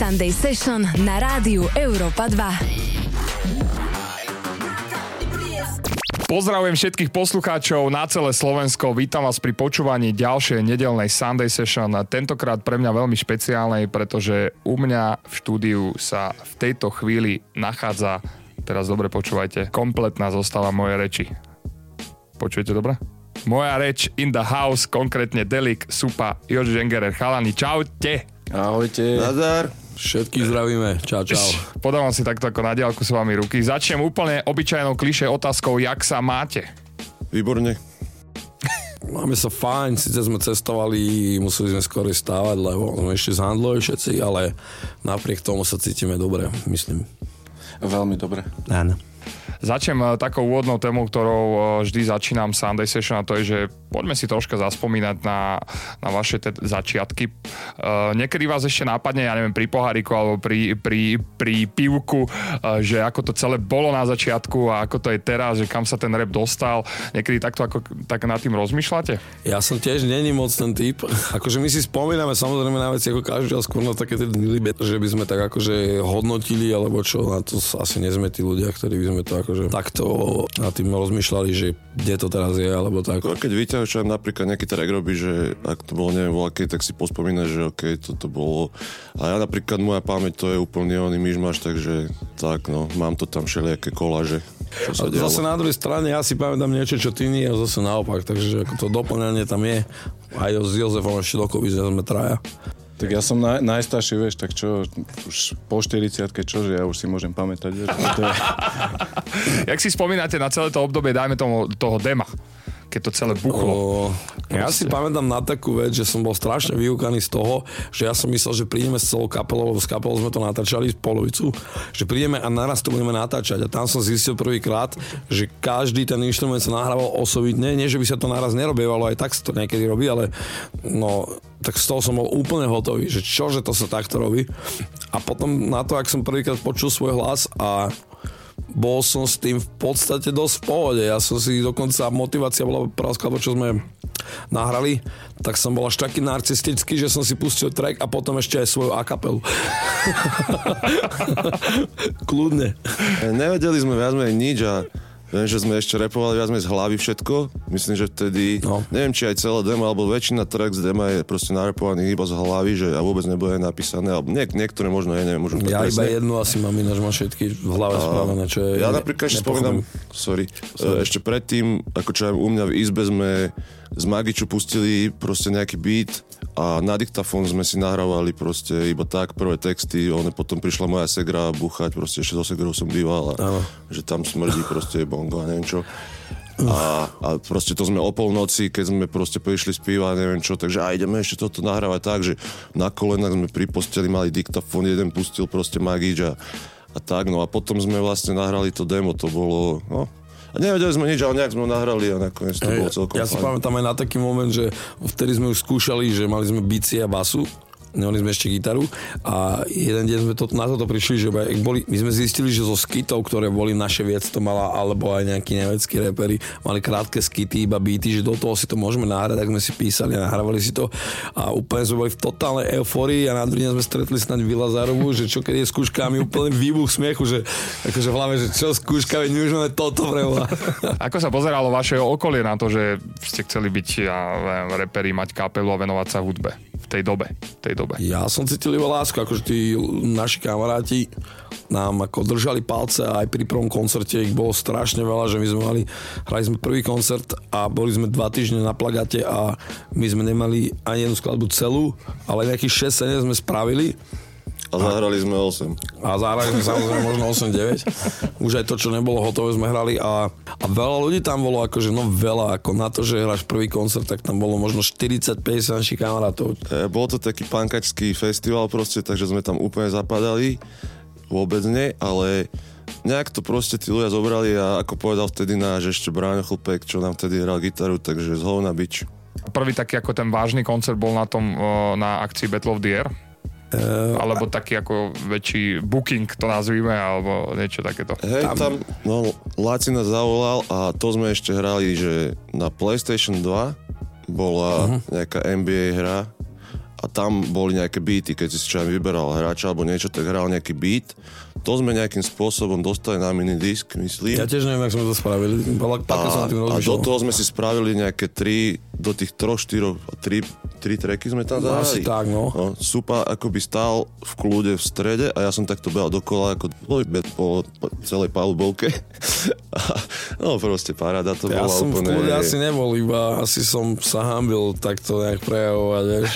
Sunday Session na rádiu Europa 2. Pozdravujem všetkých poslucháčov na celé Slovensko. Vítam vás pri počúvaní ďalšej nedelnej Sunday Session. Tentokrát pre mňa veľmi špeciálnej, pretože u mňa v štúdiu sa v tejto chvíli nachádza, teraz dobre počúvajte, kompletná zostava mojej reči. Počujete dobre? Moja reč in the house, konkrétne Delik, Supa, Jož Žengerer, chalani, čaute! Ahojte. Nadar. Všetkých zdravíme. Čau, čau. Podávam si takto ako na diálku s vami ruky. Začnem úplne obyčajnou kliše otázkou, jak sa máte? Výborne. Máme sa fajn, síce sme cestovali, museli sme skôr stávať, lebo sme ešte zhandlovali všetci, ale napriek tomu sa cítime dobre, myslím. Veľmi dobre. Áno. Začnem eh, takou úvodnou témou, ktorou eh, vždy začínam Sunday Session a to je, že poďme si troška zaspomínať na, na vaše te- začiatky. Uh, niekedy vás ešte nápadne, ja neviem, pri poháriku alebo pri, pri, pri pivku, uh, že ako to celé bolo na začiatku a ako to je teraz, že kam sa ten rap dostal. Niekedy takto ako, tak nad tým rozmýšľate? Ja som tiež není moc ten typ. Akože my si spomíname samozrejme na veci ako každý, ale skôr na také tie že by sme tak akože hodnotili, alebo čo, na to asi nie sme tí ľudia, ktorí by sme to akože takto nad tým rozmýšľali, že kde to teraz je, alebo tak. No, keď vyťahujem napríklad nejaký track robí, že ak to bolo neviem voľakej, tak si pospomínaš, že OK, toto bolo. A ja napríklad moja pamäť to je úplne oný myšmaš, takže tak no, mám to tam všelijaké koláže. Čo sa zase na druhej strane ja si pamätám niečo, čo ty nie, a zase naopak, takže ako to doplňanie tam je. Aj s Jozefom ešte dokovi sme traja. Tak ja som naj, najstarší, vieš, tak čo, už po 40 čo, že ja už si môžem pamätať, vieš, to je... Jak si spomínate na celé to obdobie, dajme tomu toho dema, keď to celé buchlo? O, ja si pamätám na takú vec, že som bol strašne vyúkaný z toho, že ja som myslel, že prídeme s celou kapelou, lebo s kapelou sme to natáčali polovicu, že prídeme a naraz to budeme natáčať. A tam som zistil prvýkrát, že každý ten inštrument sa nahrával osobitne. Nie, že by sa to naraz nerobievalo, aj tak sa to niekedy robí, ale no, tak z toho som bol úplne hotový, že čo, že to sa takto robí. A potom na to, ak som prvýkrát počul svoj hlas a bol som s tým v podstate dosť v pohode. Ja som si dokonca, motivácia bola prvá skladba, čo sme nahrali, tak som bol až taký narcistický, že som si pustil track a potom ešte aj svoju akapelu. Kľudne. Nevedeli sme viac menej nič a Viem, že sme ešte repovali viac z hlavy všetko. Myslím, že vtedy, No. neviem, či aj celé demo, alebo väčšina track z dema je proste narepovaný iba z hlavy, že a vôbec nebude napísané, alebo niek- niektoré možno je, neviem, možno Ja presne. iba jednu asi mám ináč, mám všetky v hlave spravené, čo je... Ja napríklad ešte spomínam, sorry, sorry, ešte predtým, ako čo aj u mňa v izbe sme z Magiču pustili proste nejaký beat a na diktafón sme si nahrávali proste iba tak prvé texty, one potom prišla moja segra buchať, proste ešte so segrou som býval a že tam smrdí proste bongo a neviem čo. A, a proste to sme o polnoci, keď sme proste prišli spívať, neviem čo, takže a ideme ešte toto nahrávať tak, že na kolenách sme pri posteli mali diktafón, jeden pustil proste Magič a, a tak, no a potom sme vlastne nahrali to demo, to bolo, no, nevedeli sme nič, ale nejak sme ho nahrali a nakoniec to bolo celkom ja si fajn. pamätám aj na taký moment, že vtedy sme už skúšali, že mali sme bici a basu nemali sme ešte gitaru a jeden deň sme to, na toto prišli, že boli, my sme zistili, že zo skitov, ktoré boli naše viec, to mala, alebo aj nejakí nemeckí repery, mali krátke skity, iba beaty, že do toho si to môžeme nahrať, tak sme si písali a nahrávali si to a úplne sme boli v totálnej euforii a na druhý deň sme stretli snáď Vilazarovu, že čo keď je skúška a my úplne výbuch smiechu, že akože v hlave, že čo skúška, veď my už máme toto preboha. Ako sa pozeralo vaše okolie na to, že ste chceli byť ja, reperi, mať kapelu a venovať sa hudbe v tej dobe? V tej dobe. Ja som cítil iba lásku, akože tí naši kamaráti nám ako držali palce a aj pri prvom koncerte ich bolo strašne veľa, že my sme mali, hrali sme prvý koncert a boli sme dva týždne na plagate a my sme nemali ani jednu skladbu celú, ale nejakých 6-7 sme spravili A zahrali sme 8. a zahrali sme samozrejme možno 8-9. Už aj to, čo nebolo hotové, sme hrali a, a veľa ľudí tam bolo, akože no veľa, ako na to, že hráš prvý koncert, tak tam bolo možno 40-50 našich kamarátov. E, bol to taký pankačský festival proste, takže sme tam úplne zapadali. Vôbec nie, ale nejak to proste tí ľudia zobrali a ako povedal vtedy náš ešte Bráňo Chlpek, čo nám vtedy hral gitaru, takže z hovna bič. Prvý taký ako ten vážny koncert bol na tom, na akcii Battle of the Air? Alebo taký ako väčší booking to nazvíme, alebo niečo takéto. Hej, tam, no, Laci nás zavolal a to sme ešte hrali, že na PlayStation 2 bola uh-huh. nejaká NBA hra a a tam boli nejaké beaty, keď si čo vyberal hráča alebo niečo, tak hral nejaký beat. To sme nejakým spôsobom dostali na minidisk, myslím. Ja tiež neviem, jak sme to spravili. Som A, tým a do toho sme si spravili nejaké tri, do tých troch, štyroch, tri, tri tracky sme tam No, zahrali. asi tak, no. no. Supa akoby stál v kľude v strede a ja som takto behal dokola ako dvojbet po, po celej palubovke. no proste paráda to Ja bola som v úplne... kľude asi nebol, iba asi som sa hambil takto nejak prejavovať, vieš.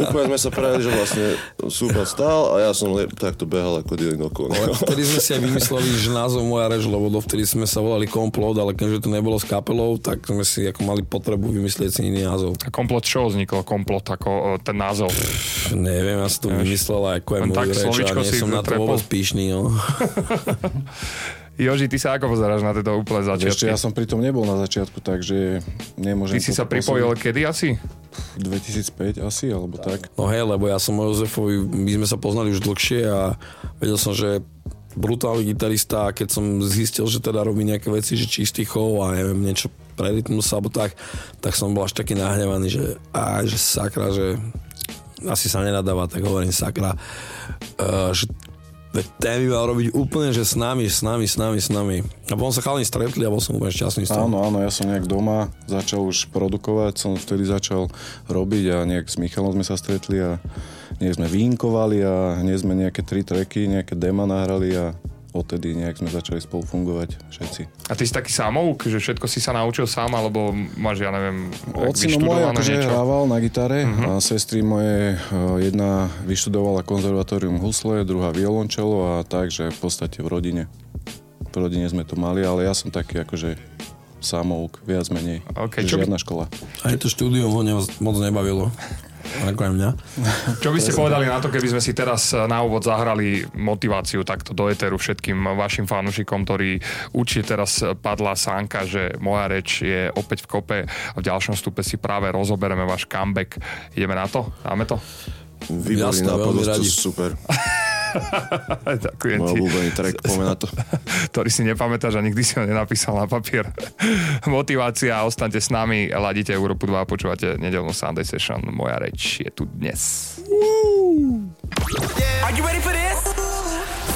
Úplne sme sa pravili, že vlastne Supa stál a ja som le- takto behal ako dilin okolo. Ale vtedy sme si aj vymysleli, že názov moja reč, lebo dovtedy sme sa volali Komplot, ale keďže to nebolo s kapelou, tak sme si ako mali potrebu vymyslieť si iný názov. A komplot čo vznikol? Komplot ako e, ten názov. Neviem, ja som to vymyslel, ako je môj reč a nie som na to vôbec píšný, no. Joži, ty sa ako pozeráš na tieto úplné Ešte začiatky? ja som pri tom nebol na začiatku, takže nemôžem... Ty si sa pripojil kedy asi? 2005 asi, alebo tak. No hej, lebo ja som o Jozefovi, my sme sa poznali už dlhšie a vedel som, že brutálny gitarista a keď som zistil, že teda robí nejaké veci, že čistý chov a neviem, niečo pre rytmus alebo tak, tak som bol až taký nahnevaný, že, a, že sakra, že asi sa nenadáva, tak hovorím sakra, uh, že veď ten by mal robiť úplne, že s nami, s nami, s nami, s nami. A potom sa chalani stretli a bol som úplne šťastný z toho. Áno, áno, ja som nejak doma začal už produkovať, som vtedy začal robiť a nejak s Michalom sme sa stretli a nejak sme vínkovali a hneď sme nejaké tri tracky, nejaké dema nahrali a odtedy nejak sme začali spolu fungovať všetci. A ty si taký samouk, že všetko si sa naučil sám, alebo máš, ja neviem, Ocino môj akože hrával na gitare uh-huh. a sestry moje, eh, jedna vyštudovala konzervatórium husle, druhá violončelo a tak, že v podstate v rodine. V rodine sme to mali, ale ja som taký akože samouk, viac menej. OK, že čo by- žiadna škola. Aj to štúdium ho ne, moc nebavilo. Ako aj mňa. Čo by ste povedali na to, keby sme si teraz na úvod zahrali motiváciu takto do eteru všetkým vašim fanúšikom, ktorí určite teraz padla sánka, že moja reč je opäť v kope a v ďalšom stupe si práve rozobereme váš comeback. Ideme na to? Dáme to? Výborný Jasné, nápad, veľmi to radi. super. Ďakujem Môj ti. obľúbený track, poďme na to. ktorý si nepamätáš a nikdy si ho nenapísal na papier. Motivácia, ostaňte s nami, ladíte Európu 2 a počúvate nedelnú Sunday Session. Moja reč je tu dnes.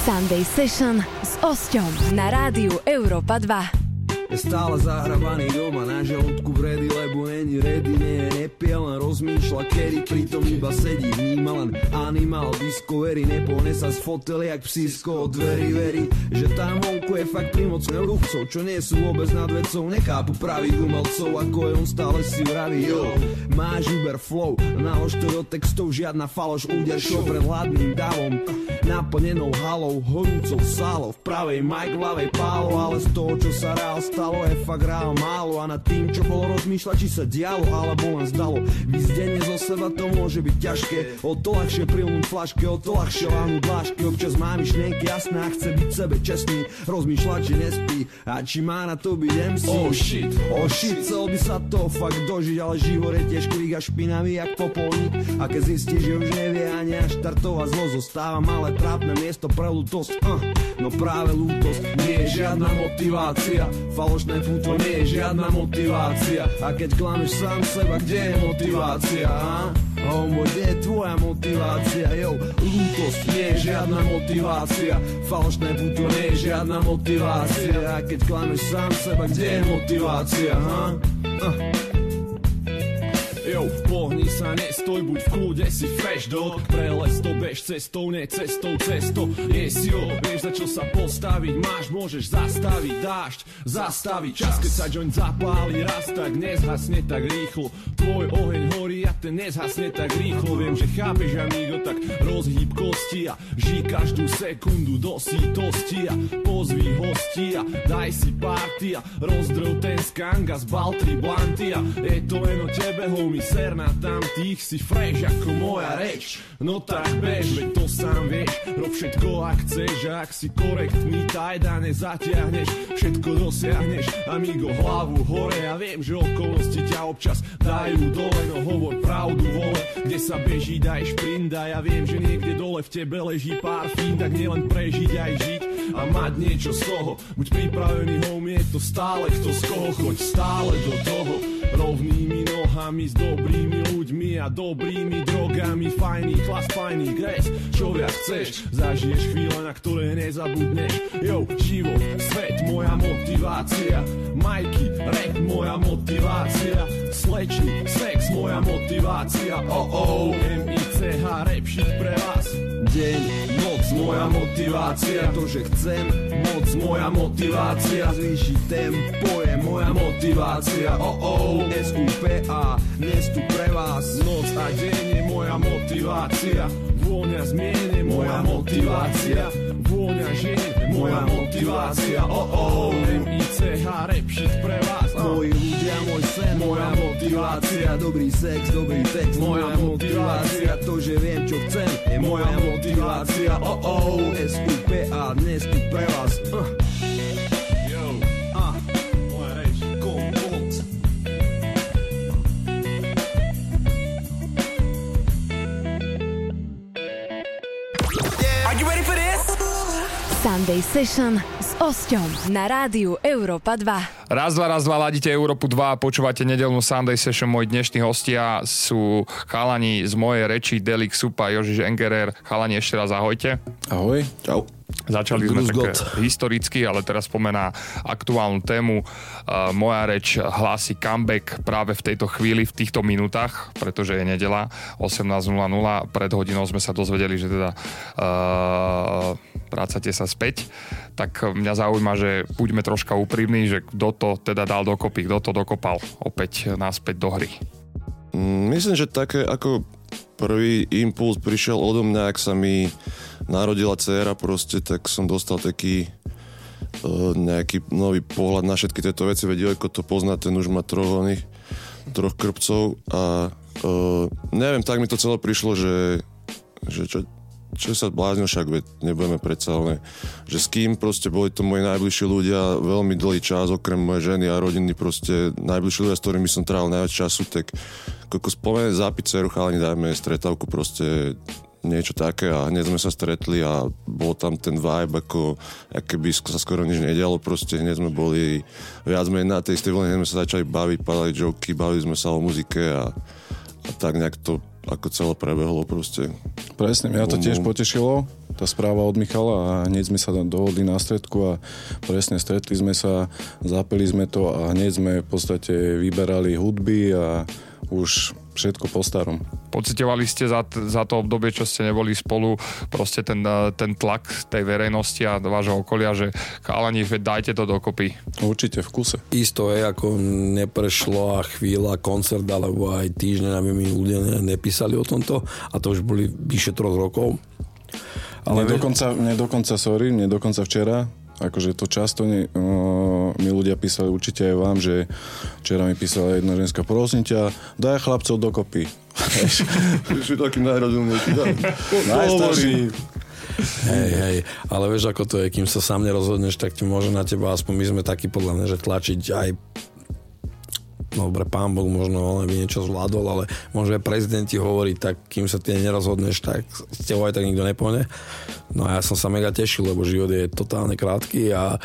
Sunday Session s Osťom na rádiu Európa 2. Je stále zahrabaný doma na žalúdku vredy, lebo není ready, nie je nepie, len rozmýšľa, kedy pritom iba sedí, vníma len animal Discovery, nepohne sa z fotely, jak psísko od dverí, verí, že tam vonku je fakt primocné ruchcov, čo nie sú vôbec nad vecou, nechápu pravých umelcov, ako je on stále si vraví, jo, máš Uber flow, nalož to do textov, žiadna faloš, úder show pred hladným davom, naplnenou halou, horúcou sálou, v pravej Mike, v ľavej pálo, ale z toho, čo sa reál stalo, je fakt reál málo. A nad tým, čo bolo rozmýšľať, či sa dialo, alebo len zdalo. Vyzdenie zo seba to môže byť ťažké, o to ľahšie prilnúť flaške, o to ľahšie láhnuť dlášky, občas má myšlienky jasné a chce byť sebe čestný, rozmýšľať, či nespí. A či má na to byť MC. Oh shit, oh shit, chcel by sa to fakt dožiť, ale život je tiež krík a špinavý jak popolník. A keď zistí, že už nevie ani až štartovať zlo, zostáva malé trápne miesto pre lútosť. Uh, no práve lútosť nie je žiadna motivácia, falošné púto nie je žiadna motivácia a keď klameš sám seba, kde je motivácia? A? Homo, kde je tvoja motivácia? Jo, lútosť nie je žiadna motivácia Falošné puto nie je žiadna motivácia A keď klameš sám seba, kde je motivácia? Ha? Uh. Jo, pohni sa, nestoj, buď v kľude, si fresh dog. Prelez to, bež cestou, ne cestou, cesto Yes, jo, vieš za čo sa postaviť? Máš, môžeš zastaviť dážď Zastaviť čas, keď sa joint zapáli raz Tak nezhasne tak rýchlo. Tvoj oheň horí a ten nezhasne tak rýchlo. Viem, že chápeš, amigo, tak rozhýb kosti A žij každú sekundu do sítosti. A pozví hostia, daj si party A rozdrv ten skang a zbal tri blanty je to len o tebe, homie, ser na tamtých Si fresh ako moja reč. No tak bež, veď to sám vieš. Rob všetko, ak chceš ak si korektný, tajda nezatiahneš Všetko dosiahneš, amigo, hlavu hore. Ja viem, že okolnosti ťa občas dajú dole. No hovor pravdu, vole Kde sa beží, daj šprint. A ja viem, že niekde dole v tebe leží pár fín Tak nielen prežiť, aj žiť a mať niečo z toho. Buď pripravený, homie, to stále kto z koho. Choď stále do toho rovnými nohami s dobrými ľuďmi a dobrými drogami. Fajný klas, fajný gres, čo viac chceš Zažiješ chvíle, na ktoré nezabudneš. Jo, život, svet, moja motivácia. Majky, rap, moja motivácia. Slečny, sex, moja motivácia. Oh oh, MICH, rap shit pre vás. Deň, noc, moja motivácia. To, že chcem, moc, moja motivácia. Zvýšiť tempo je moja motivácia. Oh oh, SUPA, dnes tu pre vás. Noc a deň je moja motivácia. Vôňa zmien je moja motivácia. Vôňa žien je moja motivácia. Oh oh, MICH, rap shit pre vás. Moji ľudia, môj sen, moja motivácia Dobrý sex, dobrý text, moja motivácia To, že viem, čo chcem, je moja motivácia Oh oh, SUPA, dnes tu pre vás. Uh. Yo, ah, moja reč, kompost Sunday Session Osťom na rádiu Európa 2. Raz, dva, raz, dva, ladíte Európu 2 a počúvate nedelnú Sunday Session. Moji dnešní hostia sú chalani z mojej reči Delik Supa, Jožiš Engerer. Chalani, ešte raz ahojte. Ahoj. Čau. Začali sme také Gott. historicky, ale teraz pomená aktuálnu tému. Uh, moja reč hlási comeback práve v tejto chvíli, v týchto minútach, pretože je nedela 18.00. Pred hodinou sme sa dozvedeli, že teda uh, vrácate sa späť. Tak mňa zaujíma, že buďme troška úprimní, že kto to teda dal dokopy, kto to dokopal opäť naspäť do hry. Mm, Myslím, že také ako prvý impuls prišiel odo mňa, ak sa mi narodila dcéra proste, tak som dostal taký uh, nejaký nový pohľad na všetky tieto veci, veď Jojko to pozná, ten už má troch oných, troch krpcov a uh, neviem, tak mi to celé prišlo, že, že čo, čo sa bláznil, však veď nebudeme predsa, že s kým proste boli to moji najbližší ľudia veľmi dlhý čas, okrem mojej ženy a rodiny proste najbližší ľudia, s ktorými som trávil najviac času, tak ako spomenúť za pizzeru, chalani, dajme stretávku proste niečo také a hneď sme sa stretli a bol tam ten vibe, ako, keby sa skoro nič nedialo, proste hneď sme boli viac menej na tej istej hneď sme sa začali baviť, padali joky, bavili sme sa o muzike a, a tak nejak to ako celé prebehlo proste. Presne, mňa to tiež potešilo, tá správa od Michala a hneď sme sa dohodli na stredku a presne stretli sme sa, zapili sme to a hneď sme v podstate vyberali hudby a už všetko po starom. Pocitovali ste za, t- za to obdobie, čo ste neboli spolu, proste ten, eh, ten tlak tej verejnosti a vášho okolia, že chalani, dajte to dokopy. Určite v kuse. Isto je, ako neprešlo a chvíľa, koncert alebo aj týždeň, aby mi ľudia ne- nepísali o tomto a to už boli vyše troch rokov. Ale Ale dokonca, mne dokonca, sorry, mne dokonca včera, akože to často ne, uh, mi ľudia písali, určite aj vám, že včera mi písala jedna ženská, prosím ťa, daj chlapcov dokopy. Si taký najrozumnejší, Najstarší. Hej, hej, ale vieš, ako to je, kým sa sám nerozhodneš, tak ti môže na teba, aspoň my sme takí podľa mňa, že tlačiť aj no dobre, pán Boh možno on by niečo zvládol, ale možno aj prezident ti hovorí, tak kým sa ty nerozhodneš, tak s tebou aj tak nikto nepôjde. No a ja som sa mega tešil, lebo život je totálne krátky a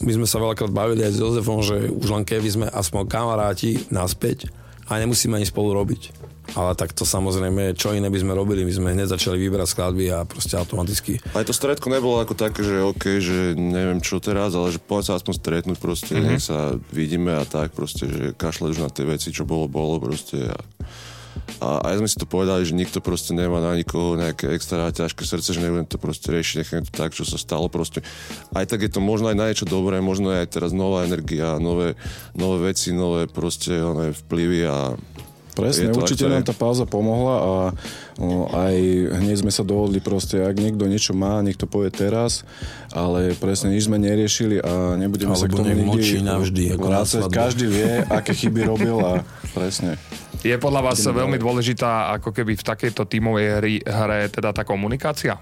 my sme sa veľakrát bavili aj s Jozefom, že už len keby sme aspoň kamaráti naspäť a nemusíme ani spolu robiť. Ale tak to samozrejme, čo iné by sme robili, my sme hneď začali vyberať skladby a proste automaticky Aj to stredko nebolo ako také, že OK, že neviem čo teraz, ale že poďme sa aspoň stretnúť proste, mm-hmm. nech sa vidíme a tak proste, že kašľať už na tie veci, čo bolo, bolo proste a, a aj sme si to povedali, že nikto proste nemá na nikoho nejaké extra ťažké srdce, že nebudem to proste riešiť, nechám to tak, čo sa stalo proste. Aj tak je to možno aj na niečo dobré, možno je aj teraz nová energia, nové, nové veci, nové proste oné vplyvy a Presne, určite nám tá pauza pomohla a o, aj hneď sme sa dohodli proste, ak niekto niečo má, nech to povie teraz, ale presne nič sme neriešili a nebudeme sa k Alebo tomu nikdy navždy, vrácať. Každý vie, aké chyby robil a presne. Je podľa vás veľmi dôležitá ako keby v takejto tímovej hry, hre teda tá komunikácia?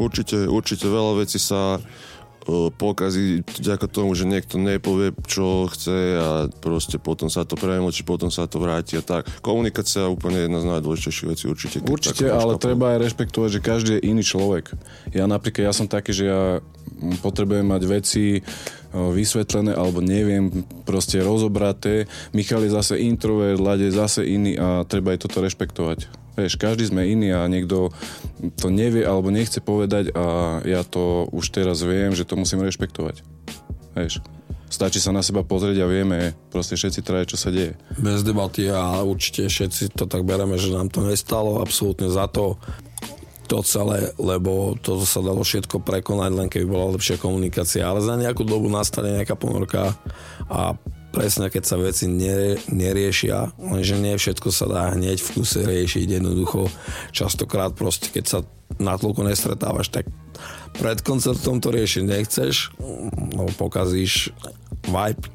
Určite, určite veľa vecí sa uh, pokazí vďaka tomu, že niekto nepovie, čo chce a proste potom sa to premlčí, potom sa to vráti a tak. Komunikácia je úplne jedna z najdôležitejších vecí určite. Určite, ale kapu. treba aj rešpektovať, že každý je iný človek. Ja napríklad, ja som taký, že ja potrebujem mať veci vysvetlené alebo neviem, proste rozobraté. Michal je zase introvert, Lade zase iný a treba aj toto rešpektovať. Vieš, každý sme iný a niekto to nevie alebo nechce povedať a ja to už teraz viem, že to musím rešpektovať. Vieš stačí sa na seba pozrieť a vieme proste všetci traje, čo sa deje. Bez debaty a určite všetci to tak bereme, že nám to nestalo absolútne za to to celé, lebo to sa dalo všetko prekonať, len keby bola lepšia komunikácia. Ale za nejakú dobu nastane nejaká ponorka a presne keď sa veci neriešia, lenže nie všetko sa dá hneď v kuse riešiť jednoducho. Častokrát proste, keď sa na toľko nestretávaš, tak pred koncertom to riešiť nechceš, no pokazíš vibe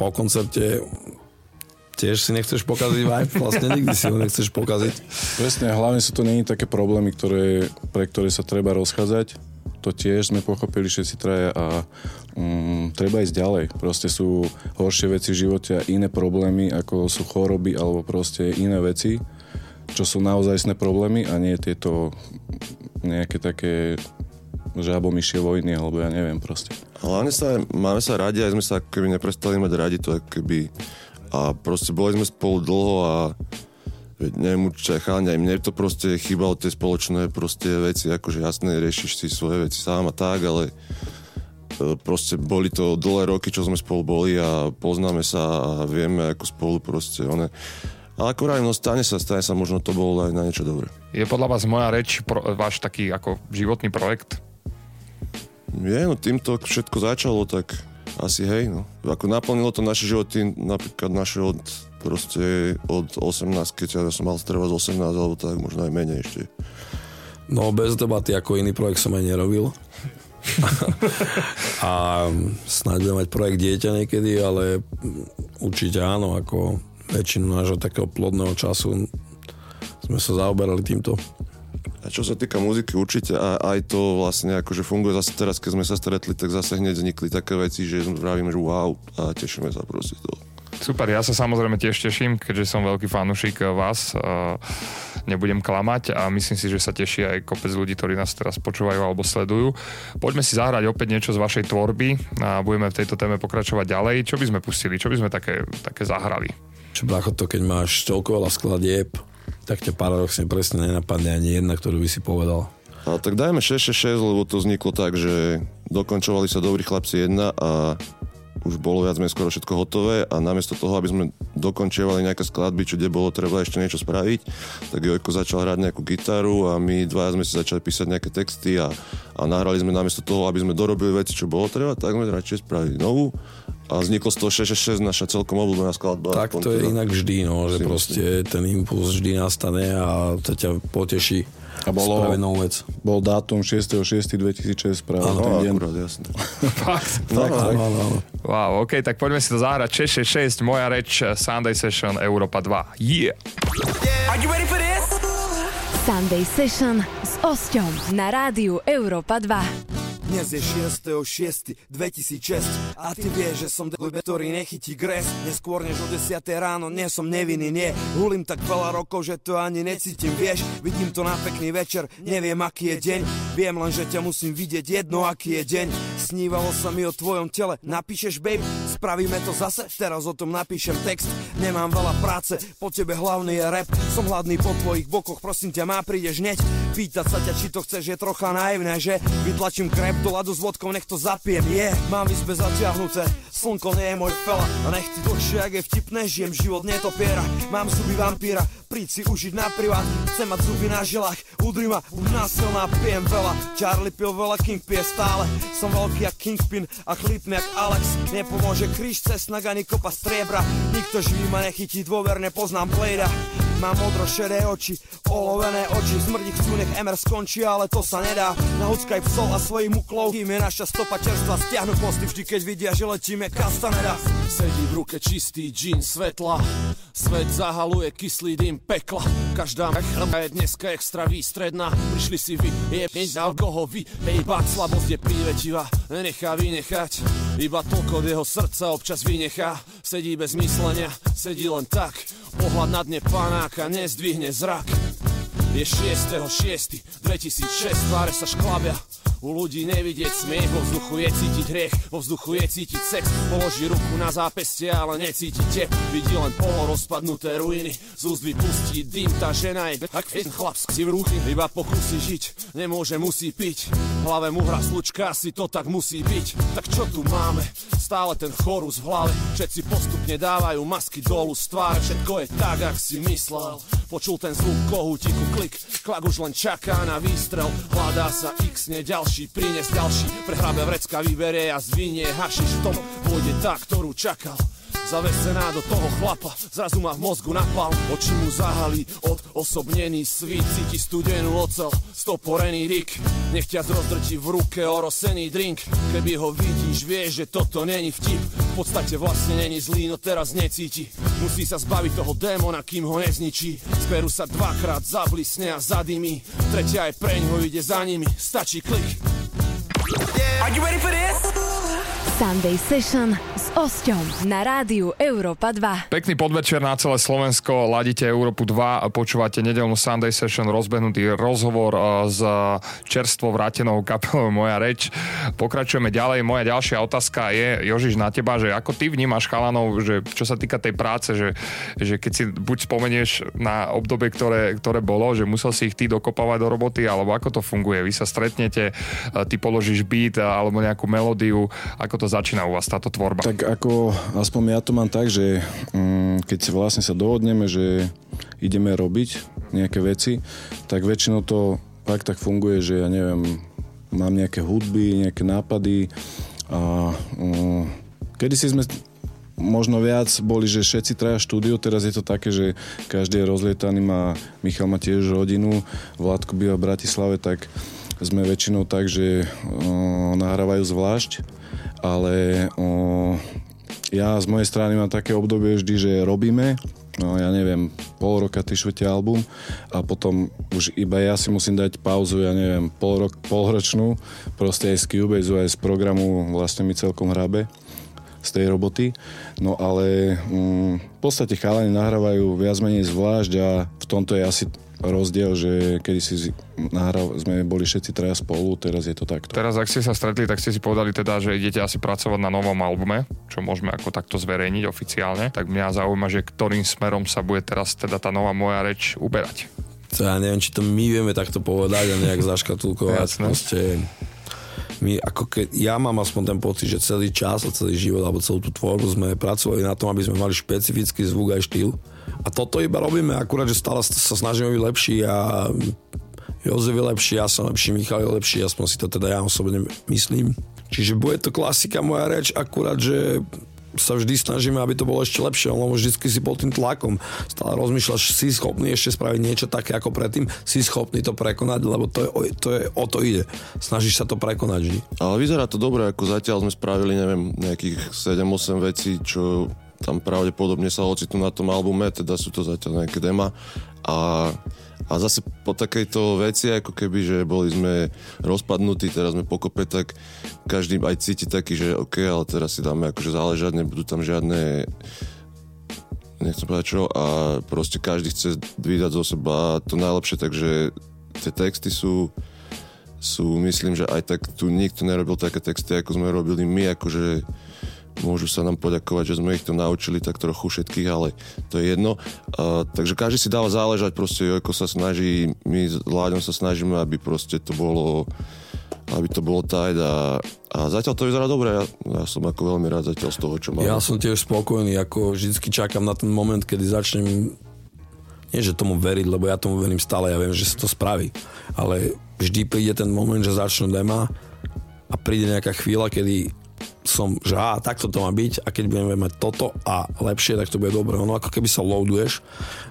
po koncerte tiež si nechceš pokaziť vibe, vlastne nikdy si ho nechceš pokaziť. Presne, hlavne sú to není také problémy, ktoré, pre ktoré sa treba rozchádzať. To tiež sme pochopili všetci traja a um, treba ísť ďalej. Proste sú horšie veci v živote a iné problémy, ako sú choroby alebo proste iné veci, čo sú naozajstné problémy a nie tieto nejaké také žabomyšie vojny, alebo ja neviem proste. Hlavne sa, máme sa radi, aj sme sa keby neprestali mať radi, to keby a proste boli sme spolu dlho a neviem, určite aj mne to proste chýbalo tie spoločné proste veci, akože jasné, riešiš si svoje veci sám a tak, ale e, proste boli to dlhé roky, čo sme spolu boli a poznáme sa a vieme, ako spolu proste one ale ako no stane sa, stane sa, možno to bolo aj na niečo dobré. Je podľa vás moja reč pro, váš taký ako životný projekt? Je, no týmto všetko začalo, tak asi hej, no. Ako naplnilo to naše životy, napríklad naše od proste od 18, keď ja som mal z 18 alebo tak, možno aj menej ešte. No bez debaty, ako iný projekt som aj nerobil. a snáď budem mať projekt dieťa niekedy, ale určite áno, ako väčšinu nášho takého plodného času sme sa zaoberali týmto. A čo sa týka muziky, určite a aj to vlastne akože funguje zase teraz, keď sme sa stretli, tak zase hneď vznikli také veci, že vravíme, že wow a tešíme sa proste toho. Super, ja sa samozrejme tiež teším, keďže som veľký fanúšik vás. Nebudem klamať a myslím si, že sa teší aj kopec ľudí, ktorí nás teraz počúvajú alebo sledujú. Poďme si zahrať opäť niečo z vašej tvorby a budeme v tejto téme pokračovať ďalej. Čo by sme pustili? Čo by sme také, také zahrali? Čo to, keď máš toľko veľa skladieb, tak ťa paradoxne presne nenapadne ani jedna, ktorú by si povedal. A tak dajme 666, lebo to vzniklo tak, že dokončovali sa dobrí chlapci jedna a už bolo viac menej skoro všetko hotové a namiesto toho, aby sme dokončievali nejaké skladby, čo kde bolo treba ešte niečo spraviť, tak Jojko začal hrať nejakú gitaru a my dvaja sme si začali písať nejaké texty a, a nahrali sme namiesto toho, aby sme dorobili veci, čo bolo treba, tak sme radšej spravili novú a vzniklo z toho 666 naša celkom obľúbená skladba. Tak to je inak vždy, no, že proste ten impuls vždy nastane a to ťa poteší. A bolo, vec. bol dátum 6.6.2006 práve ano, ten deň. Akurát, jasne. Fakt? No, no, no, no. Wow, ok, tak poďme si to zahrať. 666, moja reč, Sunday Session, Europa 2. Yeah! yeah. Are you ready for this? Sunday Session s Osťom na rádiu Europa 2. Dnes je 6.6.2006 a ty vieš, že som debe, ktorý nechytí gres Neskôr než o 10 ráno, nie som nevinný, nie. Hulím tak veľa rokov, že to ani necítim, vieš. Vidím to na pekný večer, neviem aký je deň. Viem len, že ťa musím vidieť jedno, aký je deň. Snívalo sa mi o tvojom tele, napíšeš babe? Spravíme to zase, teraz o tom napíšem text. Nemám veľa práce, po tebe hlavný je rap. Som hladný po tvojich bokoch, prosím ťa, má prídeš hneď. Pýtať sa ťa, či to chceš, je trocha naivné, že? Vytlačím krep do ľadu s vodkou, nech to zapijem, je. Yeah. Mám izbe zatiahnuté, slnko nie je môj fela. A nech ti dlhšie, ak je vtipné, žijem život netopiera Mám zuby vampíra, príď si užiť na privát. Chcem mať zuby na želách, udri ma, už násilná, pijem veľa. Charlie pil veľa, King pije stále. Som veľký jak Kingpin a chlípny jak Alex. Nepomôže kríž, cesnak ani kopa striebra. Nikto živý ma nechytí, dôverne poznám Blada Mám modro šedé oči, olovené oči. Smrdí chcú, nech MR skončí, ale to sa nedá. Nahuckaj psol a svojim uklou Kým je naša stopa čerstva, stiahnu posty Vždy keď vidia, že letíme, kastaneda. Sedí v ruke čistý džín svetla. Svet zahaluje kyslý dým pekla. Každá chrba je dneska extra výstredná. Prišli si vy, je na koho vy Hejbať slabosť je prívetivá, nechá vynechať. Iba toľko jeho srdca občas vynechá. Sedí bez myslenia, sedí len tak. Pohľad na dne panáka nezdvihne zrak. Je 6.6.2006, tváre sa šklabia U ľudí nevidieť smiech, vo vzduchu je cítiť hriech, vo vzduchu je cítiť sex. Položí ruku na zápestie, ale necítite. Vidí len polo rozpadnuté ruiny, z úst vypustí dym, tá žena je tak chlap si v ruky, iba pokusí žiť, nemôže, musí piť. Hlave mu hra slučka, asi to tak musí byť. Tak čo tu máme? Stále ten chorus v hlave, všetci postupne dávajú masky dolu z tváre, všetko je tak, ak si myslel. Počul ten zvuk kohútiku, klik, klak už len čaká na výstrel. Hľadá sa x, nie ďalší, prines ďalší. Prehrabe vrecka, vyberie a zvinie hašiš v tom pôjde tá, ktorú čakal. Zavesená do toho chlapa, zrazu ma v mozgu napal. Oči mu zahali od osobnený svít Cíti studenú ocel, stoporený rik. Nech ťa zrozdrti v ruke orosený drink. Keby ho vidíš, vieš, že toto není vtip. V podstate vlastne není zlý, no teraz necíti. Musí sa zbaviť toho démona, kým ho nezničí. Zberú sa dvakrát, zablisne a zadymí Tretia aj preň ho ide za nimi, stačí klik. Are you ready for this? Sunday Session s Osťom na rádiu Európa 2. Pekný podvečer na celé Slovensko, ladíte Európu 2 a počúvate nedelnú Sunday Session, rozbehnutý rozhovor e, s čerstvo vrátenou kapelou Moja reč. Pokračujeme ďalej. Moja ďalšia otázka je, Jožiš, na teba, že ako ty vnímaš chalanov, že čo sa týka tej práce, že, že keď si buď spomenieš na obdobie, ktoré, ktoré bolo, že musel si ich ty dokopávať do roboty, alebo ako to funguje? Vy sa stretnete, e, ty položíš beat alebo nejakú melódiu, ako to začína u vás táto tvorba? Tak ako, aspoň ja to mám tak, že um, keď vlastne sa dohodneme, že ideme robiť nejaké veci, tak väčšinou to fakt tak funguje, že ja neviem, mám nejaké hudby, nejaké nápady a um, kedy si sme možno viac boli, že všetci traja štúdio, teraz je to také, že každý je rozlietaný, má, Michal má tiež rodinu, Vládko býva v Bratislave, tak sme väčšinou tak, že uh, nahrávajú zvlášť ale o, ja z mojej strany mám také obdobie vždy, že robíme, no ja neviem, pol roka, ty album a potom už iba ja si musím dať pauzu, ja neviem, pol rok, polročnú, proste aj z Cubase, aj z programu vlastne mi celkom hrabe z tej roboty. No ale mm, v podstate chalani nahrávajú viac menej zvlášť a v tomto je asi rozdiel, že kedy si nahral, sme boli všetci traja spolu, teraz je to takto. Teraz, ak ste sa stretli, tak ste si povedali teda, že idete asi pracovať na novom albume, čo môžeme ako takto zverejniť oficiálne. Tak mňa zaujíma, že ktorým smerom sa bude teraz teda tá nová moja reč uberať. To ja neviem, či to my vieme takto povedať a nejak zaškatulkovať. Proste my ako keď, ja mám aspoň ten pocit, že celý čas a celý život alebo celú tú tvorbu sme pracovali na tom, aby sme mali špecifický zvuk aj štýl. A toto iba robíme, akurát, že stále sa snažíme byť lepší a Jozef je lepší, ja som lepší, Michal je lepší, aspoň si to teda ja osobne myslím. Čiže bude to klasika moja reč, akurát, že sa vždy snažíme, aby to bolo ešte lepšie, lebo vždy si pod tým tlakom. Stále rozmýšľaš, si schopný ešte spraviť niečo také ako predtým, si schopný to prekonať, lebo to je, to je o to ide. Snažíš sa to prekonať vždy. Ale vyzerá to dobre, ako zatiaľ sme spravili, neviem, nejakých 7-8 vecí, čo tam pravdepodobne sa ocitnú na tom albume, teda sú to zatiaľ nejaké dema. A a zase po takejto veci, ako keby, že boli sme rozpadnutí, teraz sme pokope, tak každý aj cíti taký, že OK, ale teraz si dáme akože záležať, nebudú tam žiadne nechcem povedať čo a proste každý chce vydať zo seba to najlepšie, takže tie texty sú sú, myslím, že aj tak tu nikto nerobil také texty, ako sme robili my, akože môžu sa nám poďakovať, že sme ich to naučili tak trochu všetkých, ale to je jedno. Uh, takže každý si dáva záležať, proste ako sa snaží, my s Láďom sa snažíme, aby proste to bolo aby to bolo tight a, a zatiaľ to vyzerá dobre. Ja, ja som ako veľmi rád zatiaľ z toho, čo mám. Ja som tiež spokojný, ako vždycky čakám na ten moment, kedy začnem nie, že tomu veriť, lebo ja tomu verím stále, ja viem, že sa to spraví. Ale vždy príde ten moment, že začnú dema a príde nejaká chvíľa, kedy som, že á, takto to má byť a keď budeme mať toto a lepšie, tak to bude dobre. Ono ako keby sa loaduješ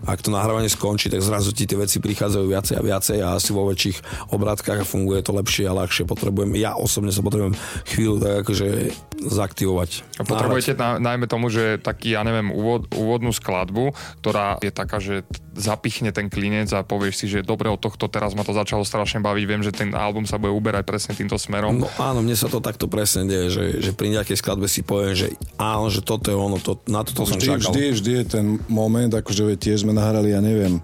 a ak to nahrávanie skončí, tak zrazu ti tie veci prichádzajú viacej a viacej a asi vo väčších obrátkach funguje to lepšie a ľahšie. Potrebujem, ja osobne sa potrebujem chvíľu tak akože zaktivovať. A potrebujete na, najmä tomu, že taký, ja neviem, úvod, úvodnú skladbu, ktorá je taká, že zapichne ten klinec a povieš si, že dobre od tohto teraz ma to začalo strašne baviť, viem, že ten album sa bude uberať presne týmto smerom. No áno, mne sa to takto presne deje, že, že pri nejakej skladbe si poviem, že áno, že toto je ono, to, na toto vždy, som čakal. Vždy, vždy je ten moment, akože tiež sme nahrali, ja neviem,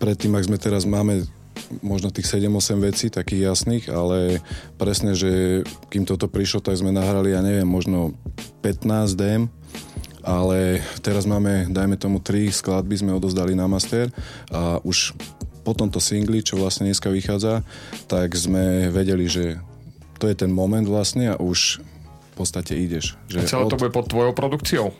predtým, ak sme teraz máme možno tých 7-8 vecí, takých jasných, ale presne, že kým toto prišlo, tak sme nahrali, ja neviem, možno 15 DM, ale teraz máme, dajme tomu, 3 skladby sme odozdali na master a už po tomto singli, čo vlastne dneska vychádza, tak sme vedeli, že to je ten moment vlastne a už podstate ideš. Že a celé od... to bude pod tvojou produkciou?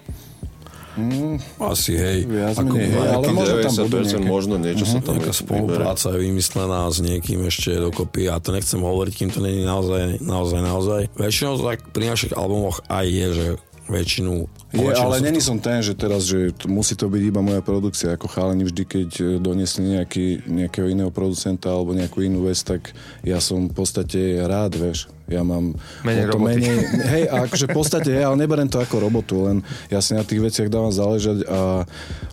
Mm, asi hej. Viac ako, hej, ale možno tam budú nejaké. možno niečo uh-huh. sa tam Nejaká spolupráca je vymyslená s niekým ešte dokopy a to nechcem hovoriť, kým to není naozaj, naozaj, naozaj. Väčšinou tak pri našich albumoch aj je, že väčšinu je, ale není som ten, že teraz, že to, musí to byť iba moja produkcia, ako chalani vždy, keď e, donesli nejaký, nejakého iného producenta alebo nejakú inú vec, tak ja som v podstate rád, vieš. Ja mám menej to menej, hej, a akože v podstate, hej, ale neberiem to ako robotu, len ja si na tých veciach dávam záležať a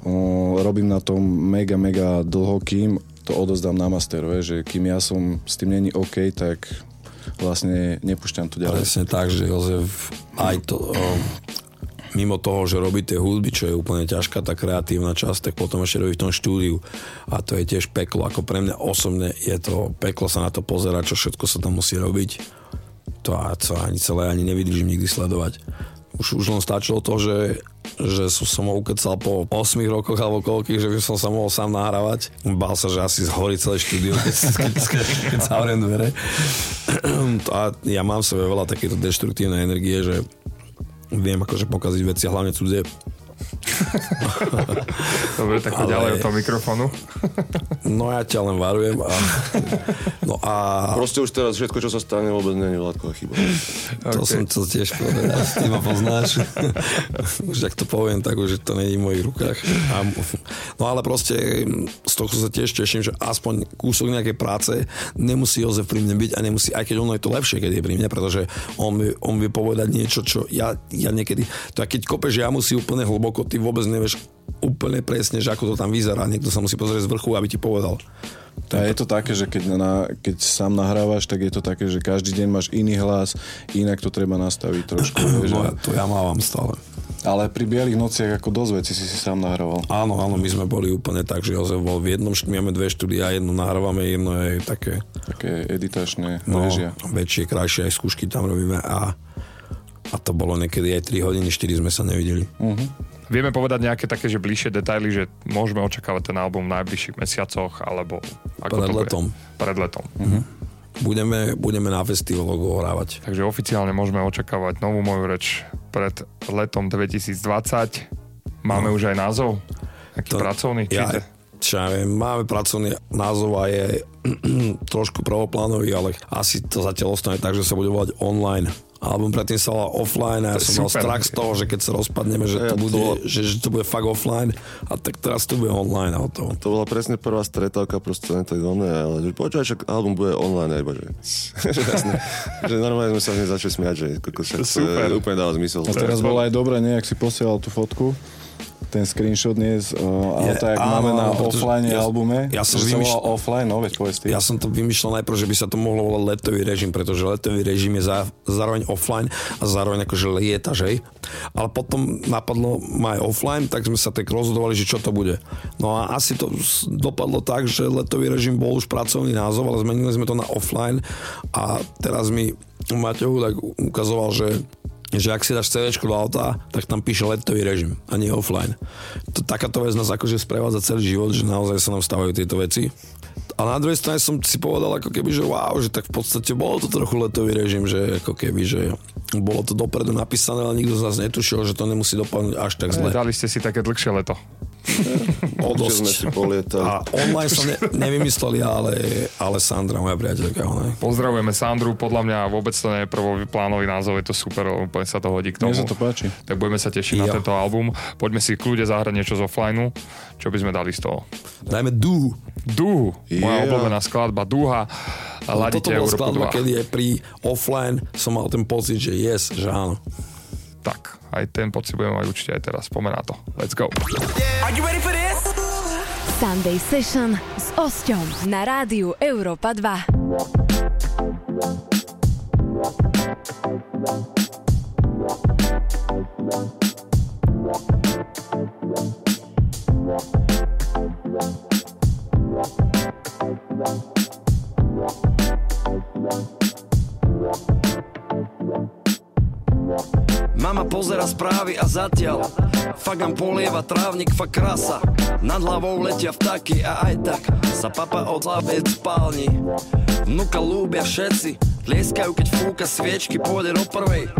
o, robím na tom mega, mega dlho, kým to odozdám na master, vieš, že kým ja som s tým není OK, tak vlastne nepúšťam to ďalej. Presne tak, že Jozef aj to, mimo toho, že robí tie hudby, čo je úplne ťažká tá kreatívna časť, tak potom ešte robí v tom štúdiu. A to je tiež peklo. Ako pre mňa osobne je to peklo sa na to pozerať, čo všetko sa tam musí robiť. To, a to ani celé ani nevydržím nikdy sledovať. Už, už len stačilo to, že, že som, som ukecal po 8 rokoch alebo koľkých, že by som sa mohol sám nahrávať. Bál sa, že asi zhorí celé štúdio, keď, keď, keď zavriem dvere. A ja mám v sebe veľa takéto deštruktívnej energie, že viem akože pokaziť veci hlavne cudzie. Dobre, tak Ale... ďalej od toho mikrofónu. no ja ťa len varujem. A... No a... Proste už teraz všetko, čo sa stane, vôbec nie je Vládková chyba. To okay. som to tiež povedal, ty ma poznáš. už ak to poviem, tak už to není v mojich rukách. A... No ale proste z toho sa tiež teším, že aspoň kúsok nejakej práce nemusí Jozef pri mne byť a nemusí, aj keď ono je to lepšie, keď je pri mne, pretože on, on vie povedať niečo, čo ja, ja niekedy, to keď kopeš, ja musí úplne hlboko, ty vôbec nevieš úplne presne, že ako to tam vyzerá. Niekto sa musí pozrieť z vrchu, aby ti povedal. A je to také, že keď, na, keď sám nahrávaš, tak je to také, že každý deň máš iný hlas, inak to treba nastaviť trošku. no, to ja mávam stále. Ale pri Bielých nociach ako dosť veci si si sám nahrával. Áno, áno, my sme boli úplne tak, že Jozef bol v jednom, máme dve štúdia, jedno nahrávame, jedno je také... Také editačné no, režia. väčšie, krajšie, aj skúšky tam robíme a, a to bolo niekedy aj 3 hodiny, 4 sme sa nevideli. Uh-huh. Vieme povedať nejaké také, že bližšie detaily, že môžeme očakávať ten album v najbližších mesiacoch, alebo ako Pred to letom. Bude? Pred letom. Uh-huh. Budeme, budeme na festivaloch hrávať. Takže oficiálne môžeme očakávať novú moju reč pred letom 2020. Máme no. už aj názov? Aký to, pracovný? Ja, čo ja viem, máme pracovný názov a je trošku prvoplánový, ale asi to zatiaľ ostane tak, že sa bude volať online album predtým sa volal offline a ja som mal strach z toho, že keď sa rozpadneme, že to, bude, to... Že, že to bude fakt offline a tak teraz to bude online a to. To bola presne prvá stretávka, proste len tak oné, ale že počúvaj, že album bude online, iba, že, že, jasne, že normálne sme sa hneď začali smiať, že koko, však, Super. úplne dáva zmysel. A teraz bola aj dobré, nejak si posielal tú fotku ten screenshot dnes, ale tak áno, máme na offline ja, albume, ja som že vymýšľal, sa offline, no veď povedz ty. Ja som to vymýšľal najprv, že by sa to mohlo volať letový režim, pretože letový režim je za, zároveň offline a zároveň akože lieta, že? Ale potom napadlo ma aj offline, tak sme sa tak rozhodovali, že čo to bude. No a asi to dopadlo tak, že letový režim bol už pracovný názov, ale zmenili sme to na offline a teraz mi Maťo tak ukazoval, že že ak si dáš CD do auta, tak tam píše letový režim a nie offline. To, takáto vec nás akože sprevádza celý život, že naozaj sa nám stávajú tieto veci. A na druhej strane som si povedal ako keby, že wow, že tak v podstate bolo to trochu letový režim, že ako keby, že bolo to dopredu napísané, ale nikto z nás netušil, že to nemusí dopadnúť až tak zle. Dali ste si také dlhšie leto. o dosť. si A online som ne, nevymysleli, ale, ale Sandra, moja priateľka. Ona. Pozdravujeme Sandru, podľa mňa vôbec to nie je prvý plánový názov, je to super, úplne sa to hodí k tomu. Mne sa to páči. Tak budeme sa tešiť ja. na tento album. Poďme si kľude zahrať niečo z offlineu. Čo by sme dali z toho? Dajme Duhu. Duhu. Moja obľúbená skladba Duha. No, toto bola skladba, kedy je pri offline som mal ten pocit, že yes, že áno. Tak, aj ten pocit budeme mať určite aj teraz. Pomená to. Let's go. Are you ready for this? Sunday Session s Osťom na rádiu Europa 2. Mama pozera správy a zatiaľ. Fagam polieva trávnik, fakt krása Nad hlavou letia vtaky a aj tak Sa papa odlábie spálni. Vnuka lúbia všetci Tlieskajú, keď fúka sviečky, pôjde do prvej.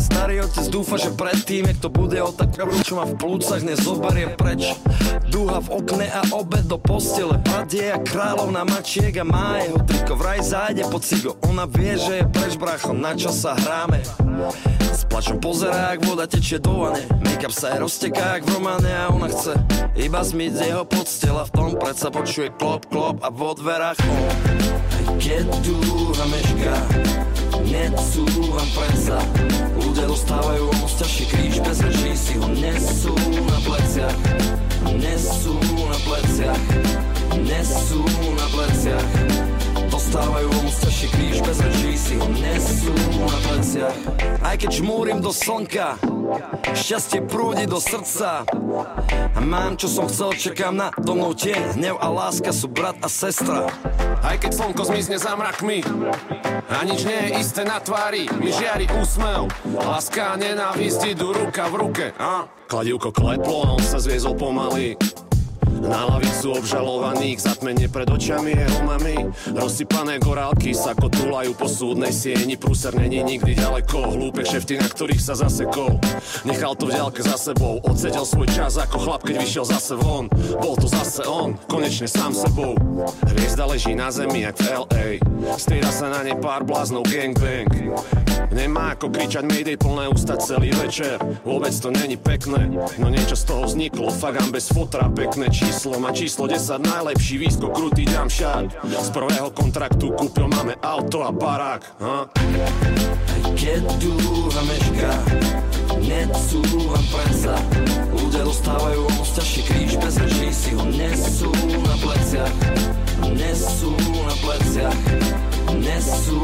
Starý otec dúfa, že predtým, jak to bude o tak čo má v plúcach, nezoberie preč. Dúha v okne a obed do postele Padie a kráľovná mačiek a má jeho triko. Vraj zájde po cigo, ona vie, že je preč bracho, na čo sa hráme S plačom pozerá, ak voda tečie do vane Make-up sa aj rozteká, jak v románe a ona chce Iba zmyť z jeho podstela V tom predsa počuje klop, klop a vo dverách on. Keď dúha mešká Necúvam predsa. Ľudia dostávajú o moc ťažší kríž Bez rečí si ho nesú na pleciach. Nesú na pleciach Nesú na pleciach Dostávajú o moc ťažší kríž Bez rečí si ho nesú na pleciach. Aj keď žmúrim do slnka Šťastie prúdi do srdca. A mám čo som chcel, čakám na do mnou tieň Hnev a láska sú brat a sestra. Aj keď slnko zmizne za mrakmi A nič nie je isté na tvári Mi žiari úsmev. Láska a nenávisť idú ruka v ruke a? Kladivko kleplo a on sa zviezol pomaly na lavicu obžalovaných Zatmenie pred očami jeho mami. Rozsypané gorálky sa kotulajú po súdnej sieni. Prúser není nikdy ďaleko Hlúpe šefty, na ktorých sa zasekol. Nechal to v ďalke za sebou Odsedel svoj čas ako chlap, keď vyšiel zase von. Bol to zase on, konečne sám sebou. Hviezda leží na zemi, jak v LA Strieda sa na ne pár bláznov gangbang Nemá ako kričať Mayday plné ústa celý večer. Vôbec to není pekné No niečo z toho vzniklo. Fagám bez fotra pekné číslo. Má číslo 10 najlepší výsko krutý shot Z prvého kontraktu kúpil máme auto a barák ha? Keď dúha mešká Necúvam predsa Ľudia dostávajú o moc ťažší kríž Bez rečí si ho nesú na pleciach Nesú na pleciach Nesú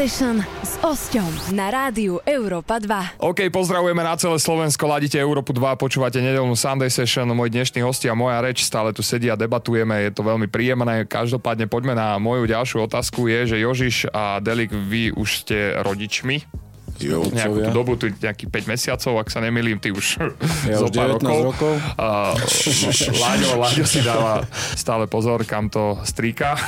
Session s Osťom na rádiu Európa 2. OK, pozdravujeme na celé Slovensko, ladíte Európu 2, počúvate nedelnú Sunday Session, môj dnešný hosti a moja reč, stále tu sedí a debatujeme, je to veľmi príjemné. Každopádne poďme na moju ďalšiu otázku, je, že Jožiš a Delik, vy už ste rodičmi? Jo. nejakú tú dobu, tu nejakých 5 mesiacov, ak sa nemýlim, ty už Ja zo už pár 19 rokov. rokov. A, Láďo, Láďo si dáva stále pozor, kam to stríka.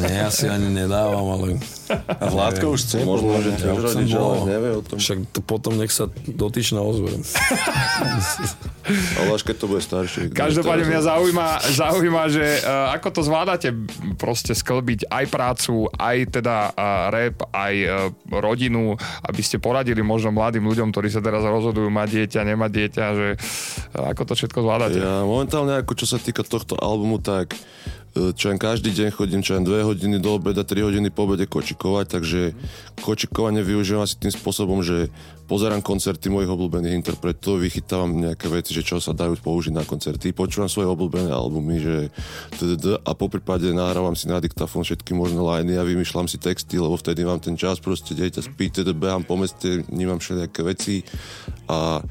Nie, ja si ani nedávam, ale... A Vládko už chce. Možno, že Ja rodič, som ale nevie o tom. Však to potom nech sa dotyčná ozve. Ale až keď to bude staršie. Každopádne mňa zaujíma, zaujíma že uh, ako to zvládate proste sklbiť aj prácu, aj teda uh, rap, aj uh, rodinu, aby ste poradili možno mladým ľuďom, ktorí sa teraz rozhodujú mať dieťa, nemať dieťa, že uh, ako to všetko zvládate. Ja momentálne, ako čo sa týka tohto albumu, tak čo len každý deň chodím, čo len 2 hodiny do obeda, 3 hodiny po obede kočikovať, takže kočikovanie využívam asi tým spôsobom, že pozerám koncerty mojich obľúbených interpretov, vychytávam nejaké veci, že čo sa dajú použiť na koncerty, počúvam svoje obľúbené albumy, že a po prípade nahrávam si na diktafón všetky možné liney a vymýšľam si texty, lebo vtedy mám ten čas, proste dieťa spí, td, behám po meste, vnímam všelijaké veci a